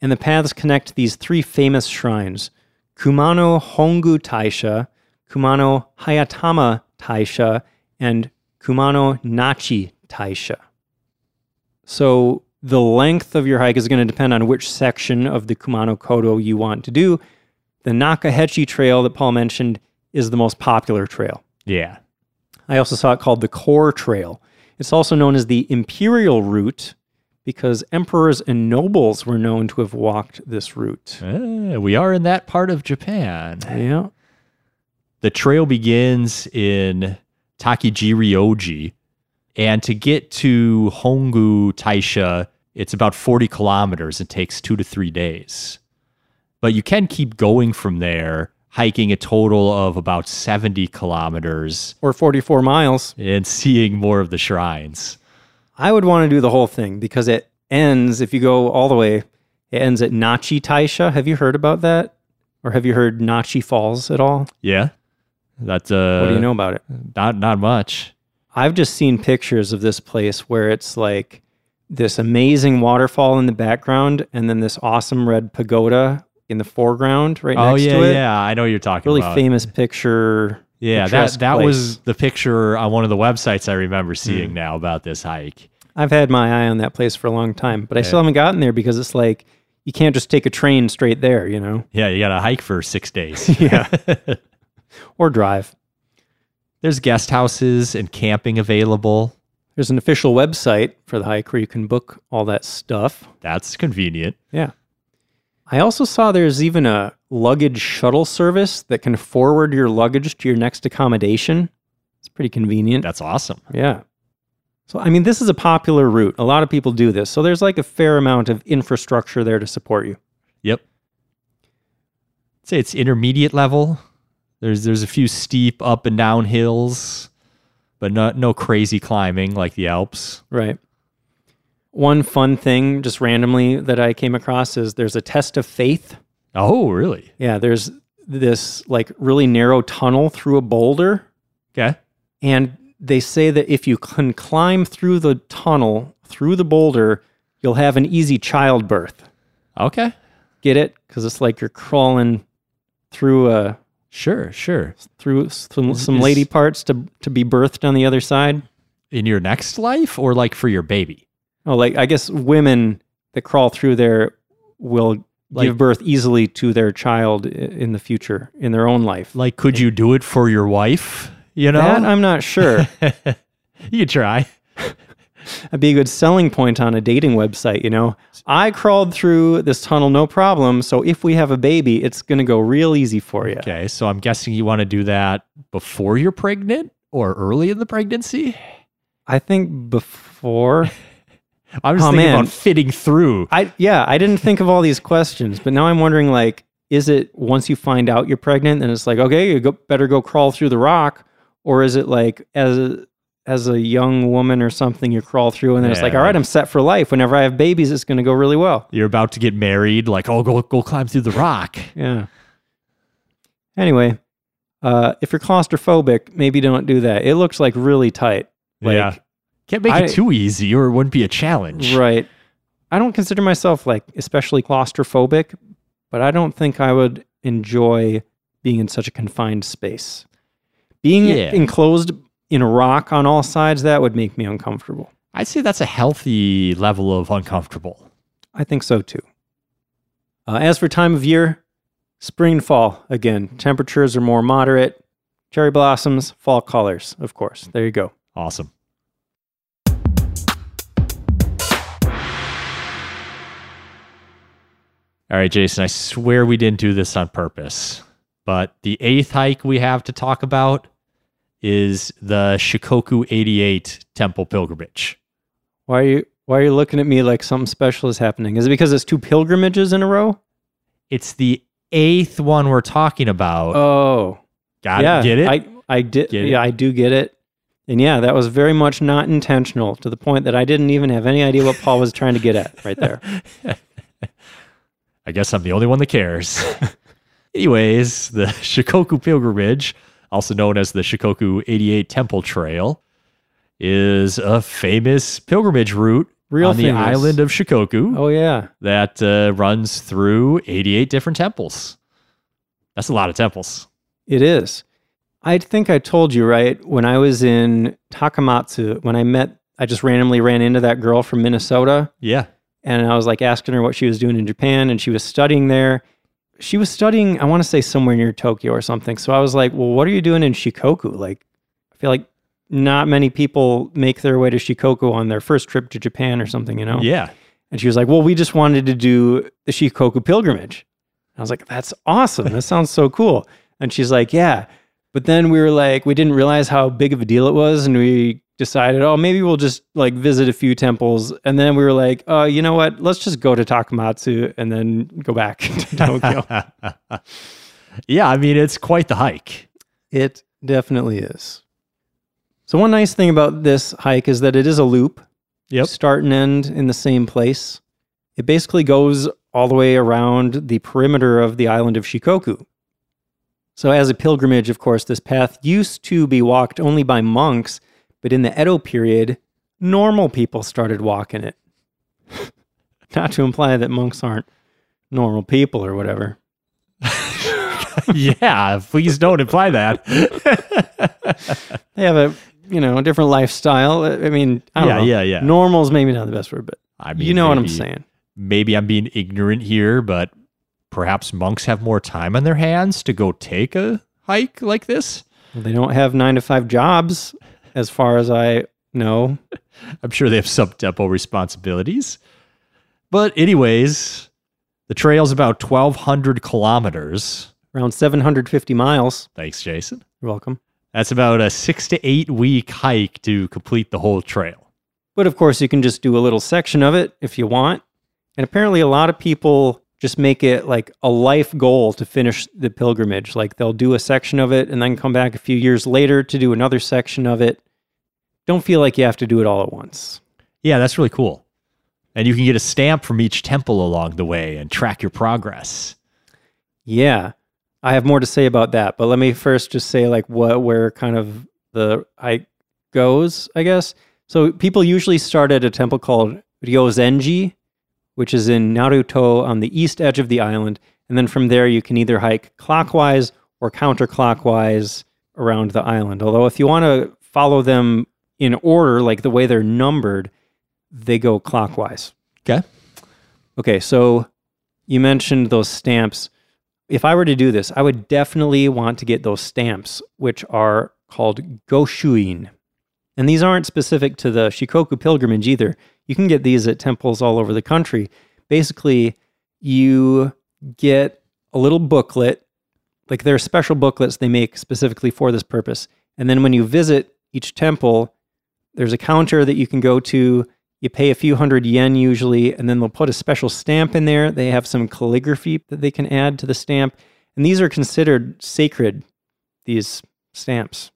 and the paths connect these three famous shrines: Kumano Hongu Taisha, Kumano Hayatama Taisha, and Kumano Nachi Taisha. So the length of your hike is going to depend on which section of the Kumano Kodo you want to do. The Nakahechi Trail that Paul mentioned is the most popular trail. Yeah. I also saw it called the Core Trail. It's also known as the Imperial Route because emperors and nobles were known to have walked this route. Eh, we are in that part of Japan. Yeah. The trail begins in Takijirioji, and to get to Hongu Taisha, it's about 40 kilometers. It takes two to three days. But you can keep going from there, hiking a total of about 70 kilometers Or 44 miles. and seeing more of the shrines. I would want to do the whole thing because it ends, if you go all the way, it ends at Nachi Taisha. Have you heard about that? Or have you heard Nachi Falls at all? Yeah. That's uh What do you know about it? not not much. I've just seen pictures of this place where it's like this amazing waterfall in the background and then this awesome red pagoda in the foreground right Oh next yeah, to it. Oh yeah. Yeah, I know what you're talking about. Really about. famous picture. Yeah, that that place. was the picture on one of the websites I remember seeing Hmm. now about this hike. I've had my eye on that place for a long time, but I Yeah. still haven't gotten there because it's like you can't just take a train straight there, you know, Yeah, you got to hike for six days. Yeah. or drive. There's guest houses and camping available. There's an official website for the hike where you can book all that stuff. That's convenient. Yeah. I also saw there's even a luggage shuttle service that can forward your luggage to your next accommodation. It's pretty convenient. That's awesome. Yeah. So, I mean, this is a popular route. A lot of people do this. So, there's like a fair amount of infrastructure there to support you. Yep. I'd say it's intermediate level. There's there's a few steep up and down hills, but not no crazy climbing like the Alps. Right. One fun thing, just randomly, that I came across is there's a test of faith. Oh, really? Yeah, there's this like really narrow tunnel through a boulder. Okay. And they say that if you can climb through the tunnel, through the boulder, you'll have an easy childbirth. Okay. Get it? Because it's like you're crawling through a Sure, sure. through some, some lady parts to to be birthed on the other side. In your next life or like for your baby? Oh, like I guess women that crawl through there will Like- give birth easily to their child in the future in their own life. Like could you do it for your wife? You know? That I'm not sure. you could try. That'd be a good selling point on a dating website, you know. I crawled through this tunnel no problem, so if we have a baby, it's going to go real easy for you. Okay, so I'm guessing you want to do that before you're pregnant or early in the pregnancy? I think before I was Oh, thinking man. about fitting through. I yeah, I didn't think of all these questions, but now I'm wondering like is it once you find out you're pregnant then it's like okay, you go, better go crawl through the rock or is it like as a, as a young woman or something you crawl through and then it's like all right, I'm set for life. Whenever I have babies, it's going to go really well. You're about to get married, like, oh, go go climb through the rock. Yeah. Anyway, uh, if you're claustrophobic, maybe don't do that. It looks like really tight. Like, yeah, can't make I- it too easy, or it wouldn't be a challenge. Right. I don't consider myself like especially claustrophobic, but I don't think I would enjoy being in such a confined space. Being Yeah. enclosed in a rock on all sides, that would make me uncomfortable. I'd say that's a healthy level of uncomfortable. I think so too. Uh, as for time of year, spring and fall again. Temperatures are more moderate. Cherry blossoms, fall colors, of course. There you go. Awesome. All right, Jason, I swear we didn't do this on purpose, but the eighth hike we have to talk about is the Shikoku 88 Temple Pilgrimage. Why are you why are you looking at me like something special is happening? Is it because it's two pilgrimages in a row? It's the eighth one we're talking about. Oh. Got yeah, it? Get it? I I did Get it? yeah, I do get it. And yeah, that was very much not intentional to the point that I didn't even have any idea what Paul was trying to get at right there. I guess I'm the only one that cares. Anyways, the Shikoku Pilgrimage, also known as the Shikoku 88 Temple Trail, is a famous pilgrimage route Real on the island of Shikoku Oh yeah. that uh, runs through 88 different temples. That's a lot of temples. It is. I think I told you, right? When I was in Takamatsu, when I met, I just randomly ran into that girl from Minnesota Yeah. And I was like asking her what she was doing in Japan and she was studying there. She was studying, I want to say somewhere near Tokyo or something. So I was like, well, what are you doing in Shikoku? Like, I feel like not many people make their way to Shikoku on their first trip to Japan or something, you know? Yeah. And she was like, well, we just wanted to do the Shikoku pilgrimage. I was like, that's awesome. That sounds so cool. And she's like, yeah. But then we were like, we didn't realize how big of a deal it was. And we decided, oh, maybe we'll just like visit a few temples. And then we were like, oh, you know what? Let's just go to Takamatsu and then go back to Tokyo. yeah, I mean, it's quite the hike. it definitely is. So, one nice thing about this hike is that it is a loop. Yep. Start and end in the same place. It basically goes all the way around the perimeter of the island of Shikoku. So, as a pilgrimage, of course, this path used to be walked only by monks, but in the Edo period, normal people started walking it. Not to imply that monks aren't normal people or whatever. yeah, please don't imply that. They have a you know a different lifestyle. I mean, I don't Yeah, know. yeah, yeah. Normal's maybe not the best word, but I mean, you know what I'm saying. Maybe I'm being ignorant here, but perhaps monks have more time on their hands to go take a hike like this. They don't have nine to five jobs, as far as I know. I'm sure they have sub tempo responsibilities. But, anyways, the trail's about 1,200 kilometers. Around 750 miles. Thanks, Jason. You're welcome. That's about a six to eight week hike to complete the whole trail. But of course, you can just do a little section of it if you want. And apparently, a lot of people just make it like a life goal to finish the pilgrimage. Like they'll do a section of it and then come back a few years later to do another section of it. Don't feel like you have to do it all at once. Yeah, that's really cool. And you can get a stamp from each temple along the way and track your progress. Yeah. I have more to say about that, but let me first just say like what where kind of the I goes, I guess. So people usually start at a temple called Ryozenji, which is in Naruto on the east edge of the island, and then from there you can either hike clockwise or counterclockwise around the island. Although if you want to follow them in order, like the way they're numbered, they go clockwise. Okay. Okay, so you mentioned those stamps. If I were to do this, I would definitely want to get those stamps, which are called Goshuin. And these aren't specific to the Shikoku pilgrimage either. You can get these at temples all over the country. Basically, you get a little booklet, like there are special booklets they make specifically for this purpose. And then when you visit each temple, there's a counter that you can go to. You pay a few hundred yen usually, and then they'll put a special stamp in there. They have some calligraphy that they can add to the stamp. And these are considered sacred, these stamps.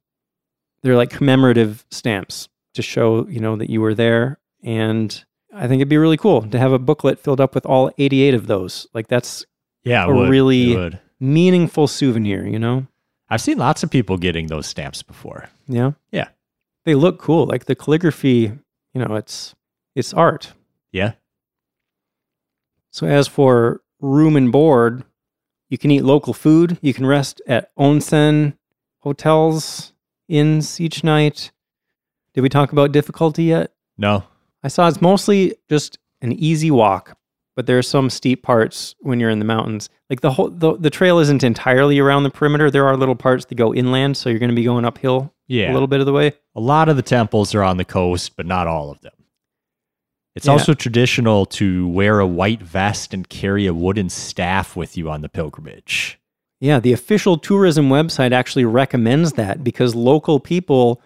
They're like commemorative stamps to show, you know, that you were there. And I think it'd be really cool to have a booklet filled up with all 88 of those. Like that's Yeah, A would. really- meaningful souvenir, you know? I've seen lots of people getting those stamps before. Yeah. Yeah. They look cool. Like the calligraphy, you know, it's it's art. Yeah. So as for room and board, you can eat local food. You can rest at onsen hotels, inns each night. Did we talk about difficulty yet? No. I saw it's mostly just an easy walk, but there are some steep parts when you're in the mountains. Like the whole the, the trail isn't entirely around the perimeter. There are little parts that go inland, so you're going to be going uphill Yeah. a little bit of the way. A lot of the temples are on the coast, but not all of them. It's Yeah. also traditional to wear a white vest and carry a wooden staff with you on the pilgrimage. Yeah, the official tourism website actually recommends that because local people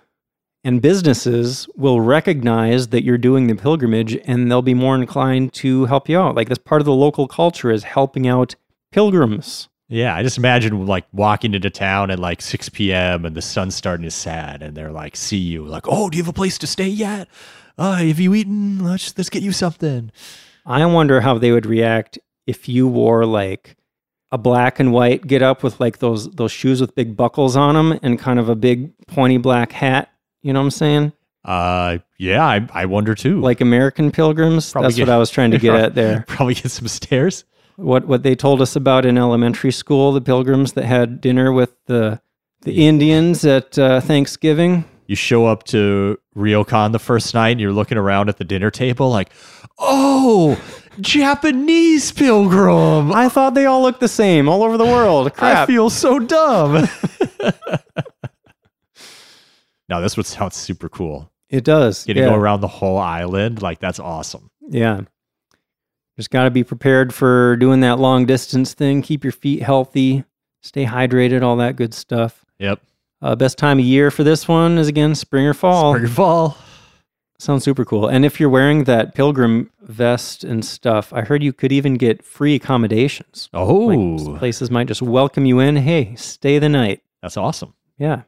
and businesses will recognize that you're doing the pilgrimage and they'll be more inclined to help you out. Like that's part of the local culture is helping out pilgrims. Yeah, I just imagine like walking into town at like 6 p.m. and the sun's starting to set, and they're like, see you, like, oh, do you have a place to stay yet? Uh, have you eaten? Let's let's get you something. I wonder how they would react if you wore like a black and white get up with like those those shoes with big buckles on them and kind of a big pointy black hat. You know what I'm saying? Uh, yeah, I, I wonder too. Like American pilgrims. Probably That's get- what I was trying to get at there. probably get some stares. What what they told us about in elementary school, the pilgrims that had dinner with the the Indians at uh, Thanksgiving. You show up to Ryokan the first night, and you're looking around at the dinner table, like, oh, Japanese pilgrim. I thought they all looked the same all over the world. Crap. I feel so dumb. now this would sound super cool. it does. Getting yeah. to go around the whole island, like that's awesome. Yeah. Just got to be prepared for doing that long distance thing. Keep your feet healthy, stay hydrated, all that good stuff. Yep. Uh, best time of year for this one is again spring or fall. Spring or fall. Sounds super cool. And if you're wearing that pilgrim vest and stuff, I heard you could even get free accommodations. Oh, Like places might just welcome you in. Hey, stay the night. that's awesome. Yeah.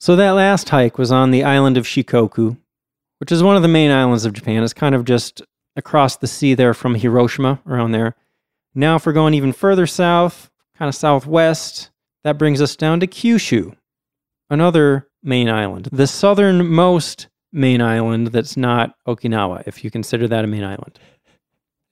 So that last hike was on the island of Shikoku, which is one of the main islands of Japan. It's kind of just across the sea there from Hiroshima, around there. Now, if we're going even further south, kind of southwest, that brings us down to Kyushu, another main island, the southernmost main island that's not Okinawa, if you consider that a main island.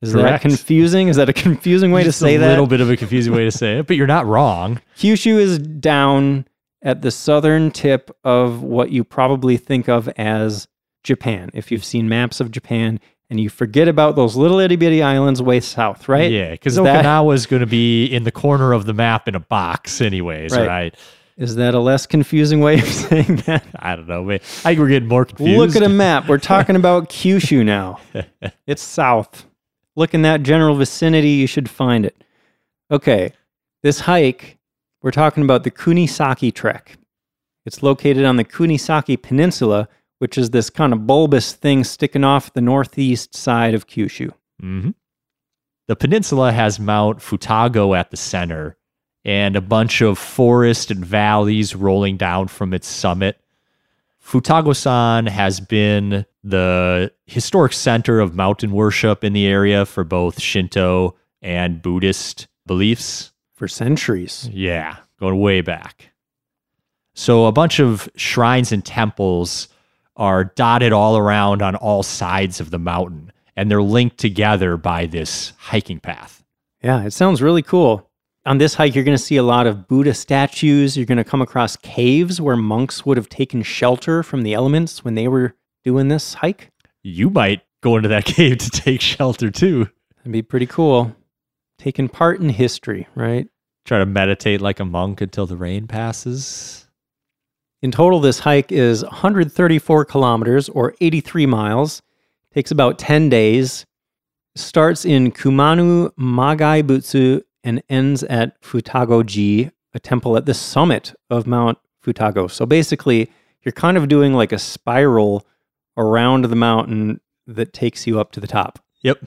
Is that confusing? Is that a confusing way Just to say that? a little bit of a confusing way to say it, but you're not wrong. Kyushu is down at the southern tip of what you probably think of as Japan. If you've seen maps of Japan and you forget about those little itty bitty islands way south, right? Yeah, because that- Okinawa is going to be in the corner of the map in a box, anyways, Right. right? Is that a less confusing way of saying that? I don't know. man. I think we're getting more confused. Look at a map. We're talking about Kyushu now. It's south. Look in that general vicinity, you should find it. Okay, this hike, we're talking about the Kunisaki Trek. It's located on the Kunisaki Peninsula, which is this kind of bulbous thing sticking off the northeast side of Kyushu. hmm The peninsula has Mount Futago at the center and a bunch of forest and valleys rolling down from its summit. Futago-san has been the historic center of mountain worship in the area for both Shinto and Buddhist beliefs. For centuries. Yeah, going way back. So a bunch of shrines and temples are dotted all around on all sides of the mountain, and they're linked together by this hiking path. Yeah, it sounds really cool. On this hike, you're going to see a lot of Buddha statues. You're going to come across caves where monks would have taken shelter from the elements when they were doing this hike. You might go into that cave to take shelter too. That'd be pretty cool. Taking part in history, right? Try to meditate like a monk until the rain passes. In total, this hike is 134 kilometers or 83 miles. Takes about 10 days. Starts in Kumano Magai Butsu and ends at Futago-ji, a temple at the summit of Mount Futago. So basically, you're kind of doing like a spiral around the mountain that takes you up to the top. Yep.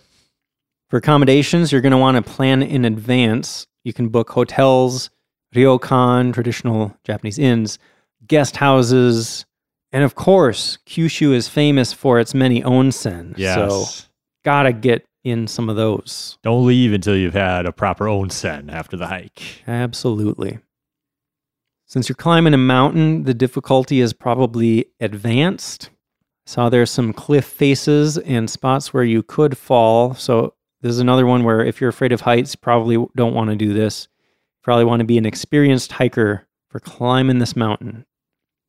For accommodations, you're going to want to plan in advance. You can book hotels, ryokan, traditional Japanese inns, guest houses, and of course, Kyushu is famous for its many onsen. Yes. So, gotta get in some of those. Don't leave until you've had a proper onsen after the hike. Absolutely. Since you're climbing a mountain, the difficulty is probably advanced. Saw there's some cliff faces and spots where you could fall. So this is another one where if you're afraid of heights, probably don't want to do this. Probably want to be an experienced hiker for climbing this mountain.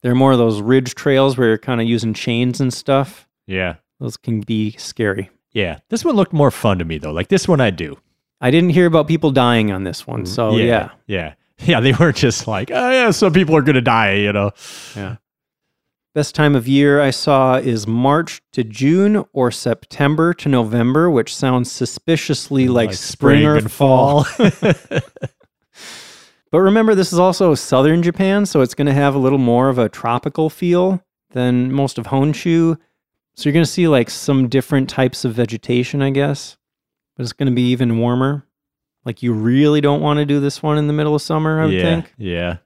There are more of those ridge trails where you're kind of using chains and stuff. Yeah. Those can be scary. Yeah. This one looked more fun to me though. Like this one I do. I didn't hear about people dying on this one. Mm-hmm. So Oh, yeah. Yeah. Yeah. They weren't just like, oh yeah, some people are gonna die, you know. Yeah. Best time of year I saw is March to June or September to November, which sounds suspiciously like, spring, or and fall. fall. But remember, this is also southern Japan, so it's going to have a little more of a tropical feel than most of Honshu. So you're going to see like some different types of vegetation, I guess. But it's going to be even warmer. Like you really don't want to do this one in the middle of summer, I would yeah, think. yeah.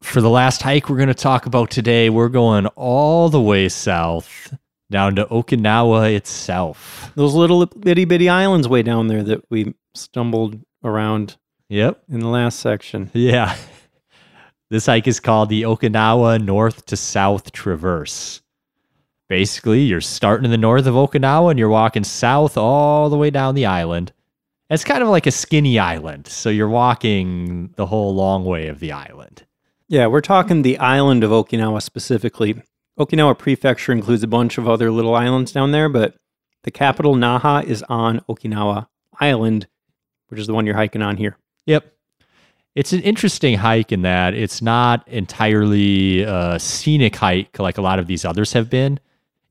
For the last hike we're going to talk about today, we're going all the way south down to Okinawa itself. Those little bitty bitty islands way down there that we stumbled around Yep. in the last section. Yeah. This hike is called the Okinawa North to South Traverse. Basically, you're starting in the north of Okinawa and you're walking south all the way down the island. It's kind of like a skinny island, so you're walking the whole long way of the island. Yeah, we're talking the island of Okinawa specifically. Okinawa Prefecture includes a bunch of other little islands down there, but the capital, Naha, is on Okinawa Island, which is the one you're hiking on here. Yep. It's an interesting hike in that it's not entirely a scenic hike like a lot of these others have been.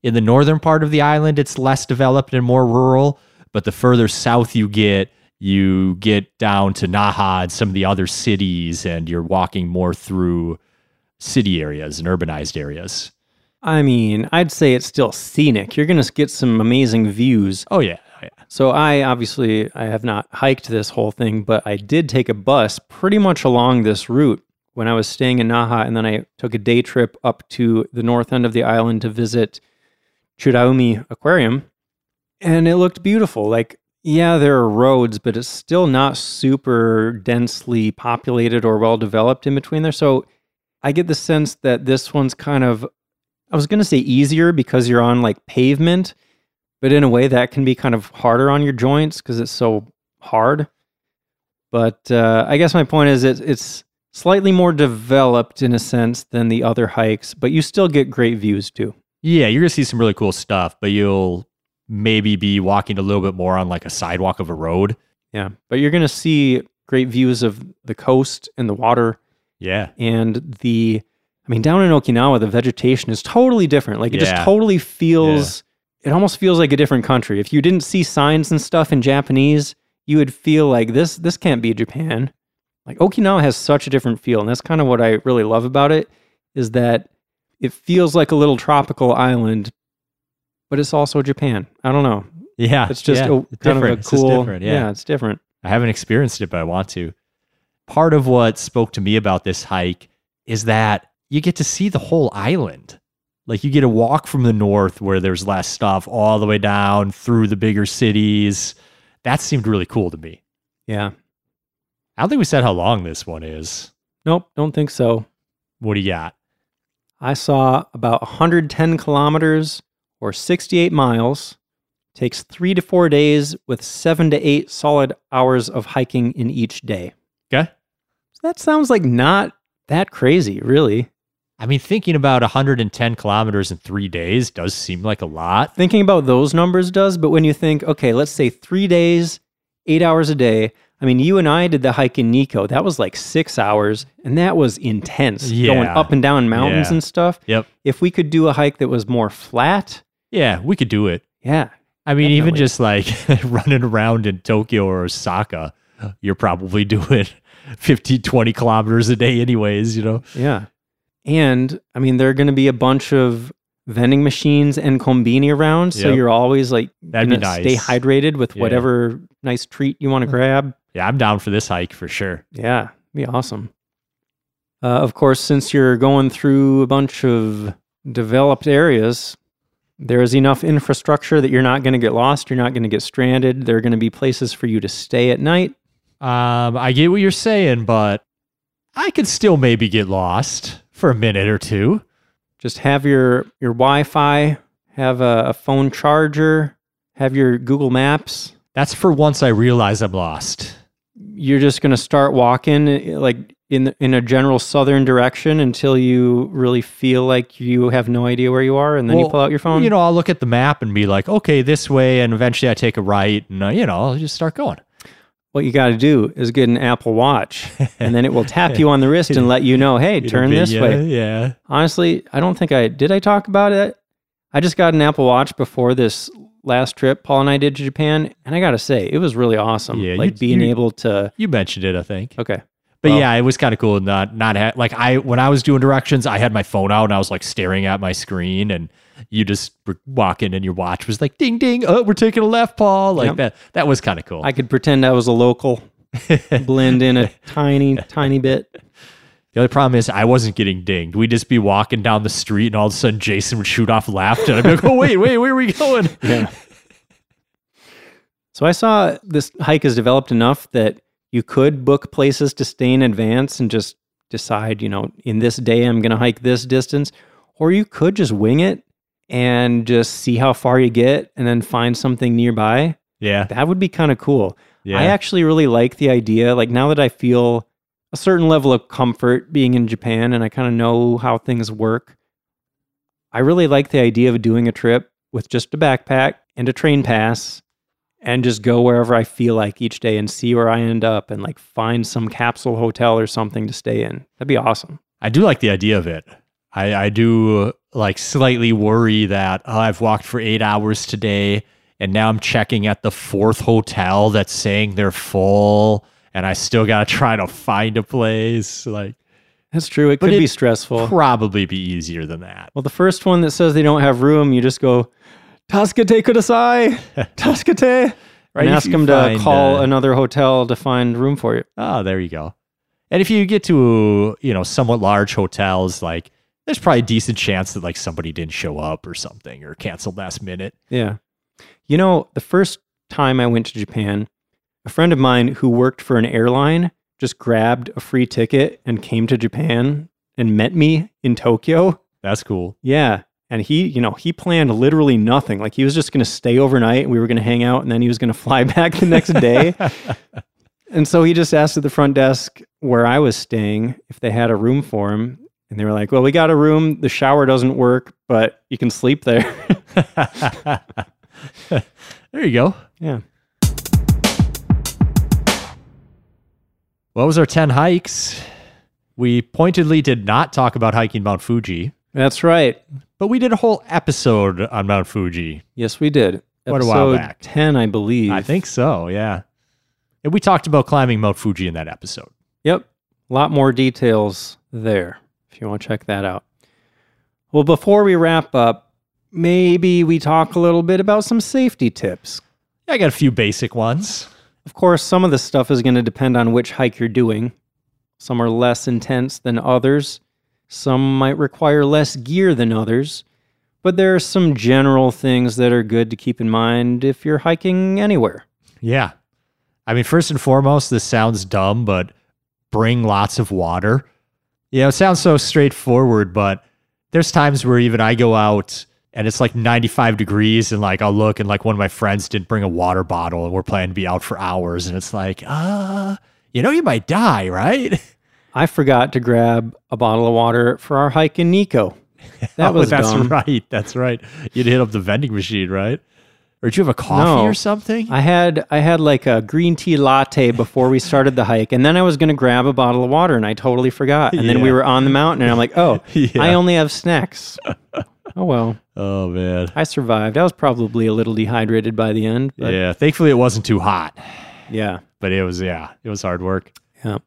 In the northern part of the island, it's less developed and more rural, but the further south you get, you get down to Naha and some of the other cities, and you're walking more through city areas and urbanized areas. I mean, I'd say it's still scenic. You're going to get some amazing views. Oh, yeah. Oh, yeah. So I obviously I have not hiked this whole thing, but I did take a bus pretty much along this route when I was staying in Naha, and then I took a day trip up to the north end of the island to visit Churaumi Aquarium, and it looked beautiful. Like, yeah, there are roads, but it's still not super densely populated or well developed in between there. So I get the sense that this one's kind of I was going to say easier because you're on like pavement, but in a way that can be kind of harder on your joints because it's so hard. But uh, I guess my point is it, it's slightly more developed in a sense than the other hikes, but you still get great views too. Yeah, you're going to see some really cool stuff, but you'll maybe be walking a little bit more on like a sidewalk of a road. Yeah, but you're going to see great views of the coast and the water Yeah. and the I mean down in Okinawa the vegetation is totally different. Like it Yeah. just totally feels it almost feels like a different country. If you didn't see signs and stuff in Japanese, you would feel like this this can't be Japan. Like Okinawa has such a different feel and that's kind of what I really love about it is that it feels like a little tropical island but it's also Japan. I don't know. Yeah. It's just yeah. a, It's kind of a different. It's just cool different. Yeah. it's different. I haven't experienced it, but I want to. Part of what spoke to me about this hike is that you get to see the whole island. Like you get to walk from the north where there's less stuff all the way down through the bigger cities. That seemed really cool to me. Yeah. I don't think we said how long this one is. Nope, don't think so. What do you got? I saw about 110 kilometers or 68 miles. Takes three to four days with seven to eight solid hours of hiking in each day. Okay. That sounds like not that crazy, really. I mean, thinking about 110 kilometers in three days does seem like a lot. Thinking about those numbers does, but when you think, okay, let's say three days, eight hours a day. I mean, you and I did the hike in Nikko. That was like six hours, and that was intense. yeah. Going up and down mountains Yeah. and stuff. Yep. If we could do a hike that was more flat, Yeah, we could do it. yeah, I mean, even just like running around in Tokyo or Osaka, you're probably doing 50, 20 kilometers a day, anyways, you know? Yeah. And I mean, there are going to be a bunch of vending machines and combini around. So Yep. you're always like, That'd be gonna stay hydrated with Yeah. whatever nice treat you want to grab. Yeah, I'm down for this hike for sure. Yeah. Be awesome. Uh, of course, since you're going through a bunch of developed areas, there is enough infrastructure that you're not going to get lost. You're not going to get stranded. There are going to be places for you to stay at night. Um, I get what you're saying, but I could still maybe get lost for a minute or two. just have your your Wi-Fi, have a, a phone charger, have your Google Maps. That's for once I realize I'm lost. You're just going to start walking eh, like in in a general southern direction until you really feel like you have no idea where you are, and then you pull out your phone. You know, I'll look at the map and be like, okay, this way, and eventually I take a right, and uh, you know, I'll just start going. What you got to do is get an Apple Watch, and then it will tap you on the wrist and let you know, hey, turn this yeah, way. Yeah. Honestly, I don't think I did. I talk about it. I just got an Apple Watch before this last trip Paul and I did to Japan, and I got to say, it was really awesome. Yeah, like you- being you- able to. You mentioned it, I think. Okay. But Well- yeah, it was kind of cool. Not not ha- like I when I was doing directions, I had my phone out and I was like staring at my screen, and you just were walking and your watch was like ding ding. Oh, we're taking a left, Paul. Like Yep. that. That was kind of cool. I could pretend I was a local, blend in a tiny, tiny bit. the other problem is I wasn't getting dinged. We'd just be walking down the street, and all of a sudden Jason would shoot off left, and I'd be like, "Oh wait, wait, where are we going?" Yeah. so I saw this hike has developed enough that you could book places to stay in advance and just decide, you know, in this day I'm going to hike this distance, or you could just wing it and just see how far you get and then find something nearby. Yeah, That would be kind of cool. yeah, I actually really like the idea. Like now that I feel a certain level of comfort being in Japan and I kind of know how things work, I really like the idea of doing a trip with just a backpack and a train pass and just go wherever I feel like each day and see where I end up and like find some capsule hotel or something to stay in. That'd be awesome. I do like the idea of it. I, I do like slightly worry that oh, I've walked for eight hours today and now I'm checking at the fourth hotel that's saying they're full and I still got to try to find a place. Like, That's true. It could be stressful. probably be easier than that. Well, the first one that says they don't have room, you just go, Tasukete kudasai, Tasukete, Right, and ask them to call uh, another hotel to find room for you. Oh, there you go. And if you get to, you know, somewhat large hotels, like there's probably a decent chance that like somebody didn't show up or something or canceled last minute. Yeah. You know, the first time I went to Japan, a friend of mine who worked for an airline just grabbed a free ticket and came to Japan and met me in Tokyo. That's cool. Yeah. And he, you know, he planned literally nothing. Like he was just going to stay overnight and we were going to hang out and then he was going to fly back the next day. and so he just asked at the front desk where I was staying if they had a room for him. And they were like, well, we got a room. The shower doesn't work, but you can sleep there. there you go. yeah. What was our 10 hikes? We pointedly did not talk about hiking Mount Fuji, That's right. but we did a whole episode on Mount Fuji. Yes, we did. Quite a while back. 10, I believe. I think so, yeah. And we talked about climbing Mount Fuji in that episode. Yep. A lot more details there if you want to check that out. Well, before we wrap up, maybe we talk a little bit about some safety tips. I got a few basic ones. Of course, some of this stuff is going to depend on which hike you're doing. Some are less intense than others. Some might require less gear than others. But there are some general things that are good to keep in mind if you're hiking anywhere. Yeah. I mean, first and foremost, this sounds dumb, but bring lots of water. You know, it sounds so straightforward, but there's times where even I go out and it's like 95 degrees and like I'll look and like one of my friends didn't bring a water bottle and we're planning to be out for hours and it's like, uh, you know, you might die, right? I forgot to grab a bottle of water for our hike in Nikko. That Oh, was that's dumb. right. That's right. You'd hit up the vending machine, right? Or did you have a coffee No. or something? I had I had like a green tea latte before we started the hike, and then I was going to grab a bottle of water, and I totally forgot. And then we Yeah. were on the mountain, and I'm like, oh, Yeah. I only have snacks. oh well, oh man. I survived. I was probably a little dehydrated by the end, but yeah, yeah. Thankfully, it wasn't too hot, yeah. but it was yeah, it was hard work. Uh,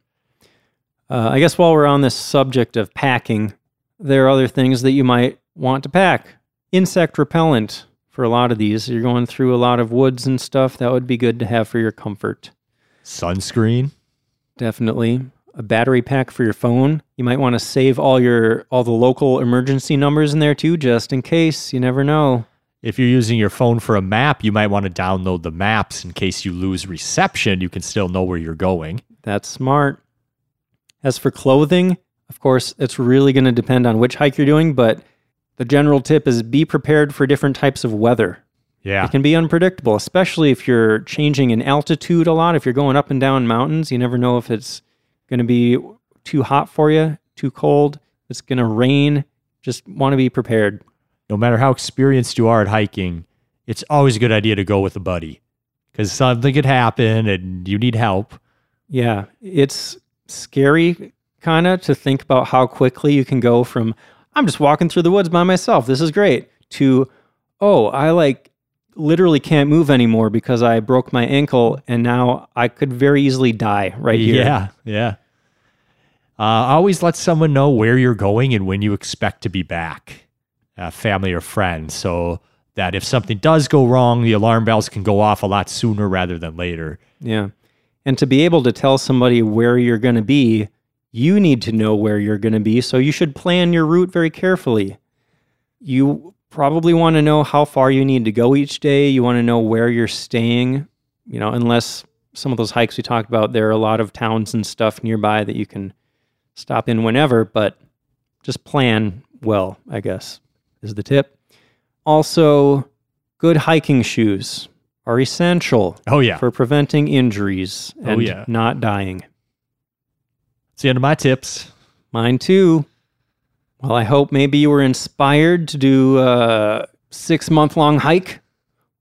I guess while we're on this subject of packing, there are other things that you might want to pack. Insect repellent for a lot of these. You're going through a lot of woods and stuff. That would be good to have for your comfort. Sunscreen. definitely a battery pack for your phone you might want to save all your all the local emergency numbers in there too just in case you never know If you're using your phone for a map, you might want to download the maps in case you lose reception. You can still know where you're going. that's smart as for clothing of course it's really going to depend on which hike you're doing but the general tip is be prepared for different types of weather Yeah. it can be unpredictable especially if you're changing in altitude a lot if you're going up and down mountains you never know if it's going to be too hot for you too cold it's going to rain just want to be prepared no matter how experienced you are at hiking, it's always a good idea to go with a buddy because something could happen and you need help. Yeah, it's scary kind of to think about how quickly you can go from I'm just walking through the woods by myself. This is great. To oh, I like literally can't move anymore because I broke my ankle and now I could very easily die right here. Yeah, yeah. Uh, always let someone know where you're going and when you expect to be back, uh, family or friends, so that if something does go wrong, the alarm bells can go off a lot sooner rather than later. Yeah. And to be able to tell somebody where you're going to be, you need to know where you're going to be. So you should plan your route very carefully. You probably want to know how far you need to go each day. You want to know where you're staying, you know, unless some of those hikes we talked about, there are a lot of towns and stuff nearby that you can stop in whenever, but just plan well, I guess, is the tip. Also, good hiking shoes are essential Oh yeah, for preventing injuries Oh, and yeah. not dying. It's the end of my tips. Mine too. Well, I hope maybe you were inspired to do a six month long hike,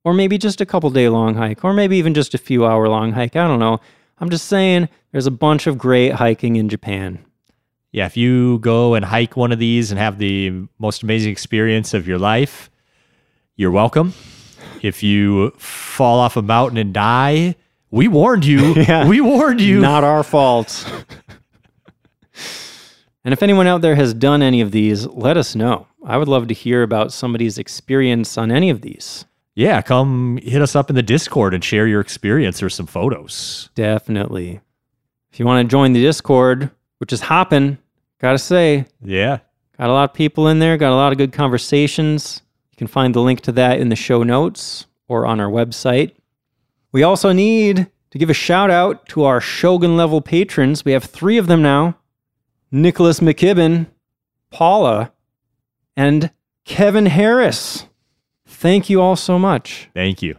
or maybe just a couple day long hike, or maybe even just a few hour long hike. I don't know. I'm just saying there's a bunch of great hiking in Japan. Yeah, if you go and hike one of these and have the most amazing experience of your life, you're welcome. If you fall off a mountain and die, we warned you. Yeah. We warned you. Not our fault. and if anyone out there has done any of these, let us know. I would love to hear about somebody's experience on any of these. yeah, come hit us up in the Discord and share your experience or some photos. Definitely. If you want to join the Discord, which is hopping, gotta say, Yeah. got a lot of people in there, got a lot of good conversations. You can find the link to that in the show notes or on our website. We also need to give a shout out to our Shogun level patrons. We have three of them now Nicholas McKibben, Paula, and Kevin Harris. Thank you all so much. Thank you.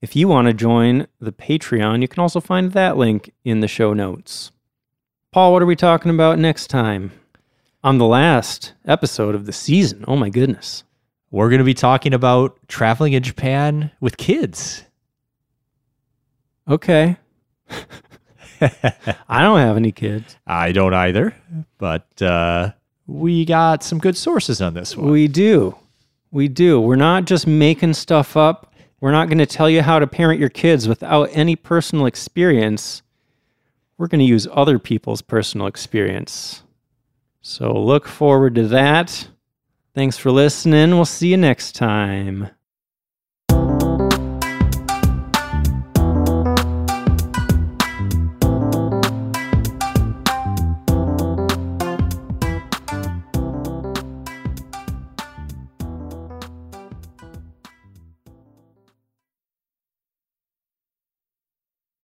If you want to join the Patreon, you can also find that link in the show notes. Paul, what are we talking about next time? On the last episode of the season. Oh my goodness. We're going to be talking about traveling in Japan with kids. Okay. I don't have any kids. I don't either, but uh, we got some good sources on this one. We do. We do. We're not just making stuff up. We're not going to tell you how to parent your kids without any personal experience. We're going to use other people's personal experience. So look forward to that. Thanks for listening. We'll see you next time.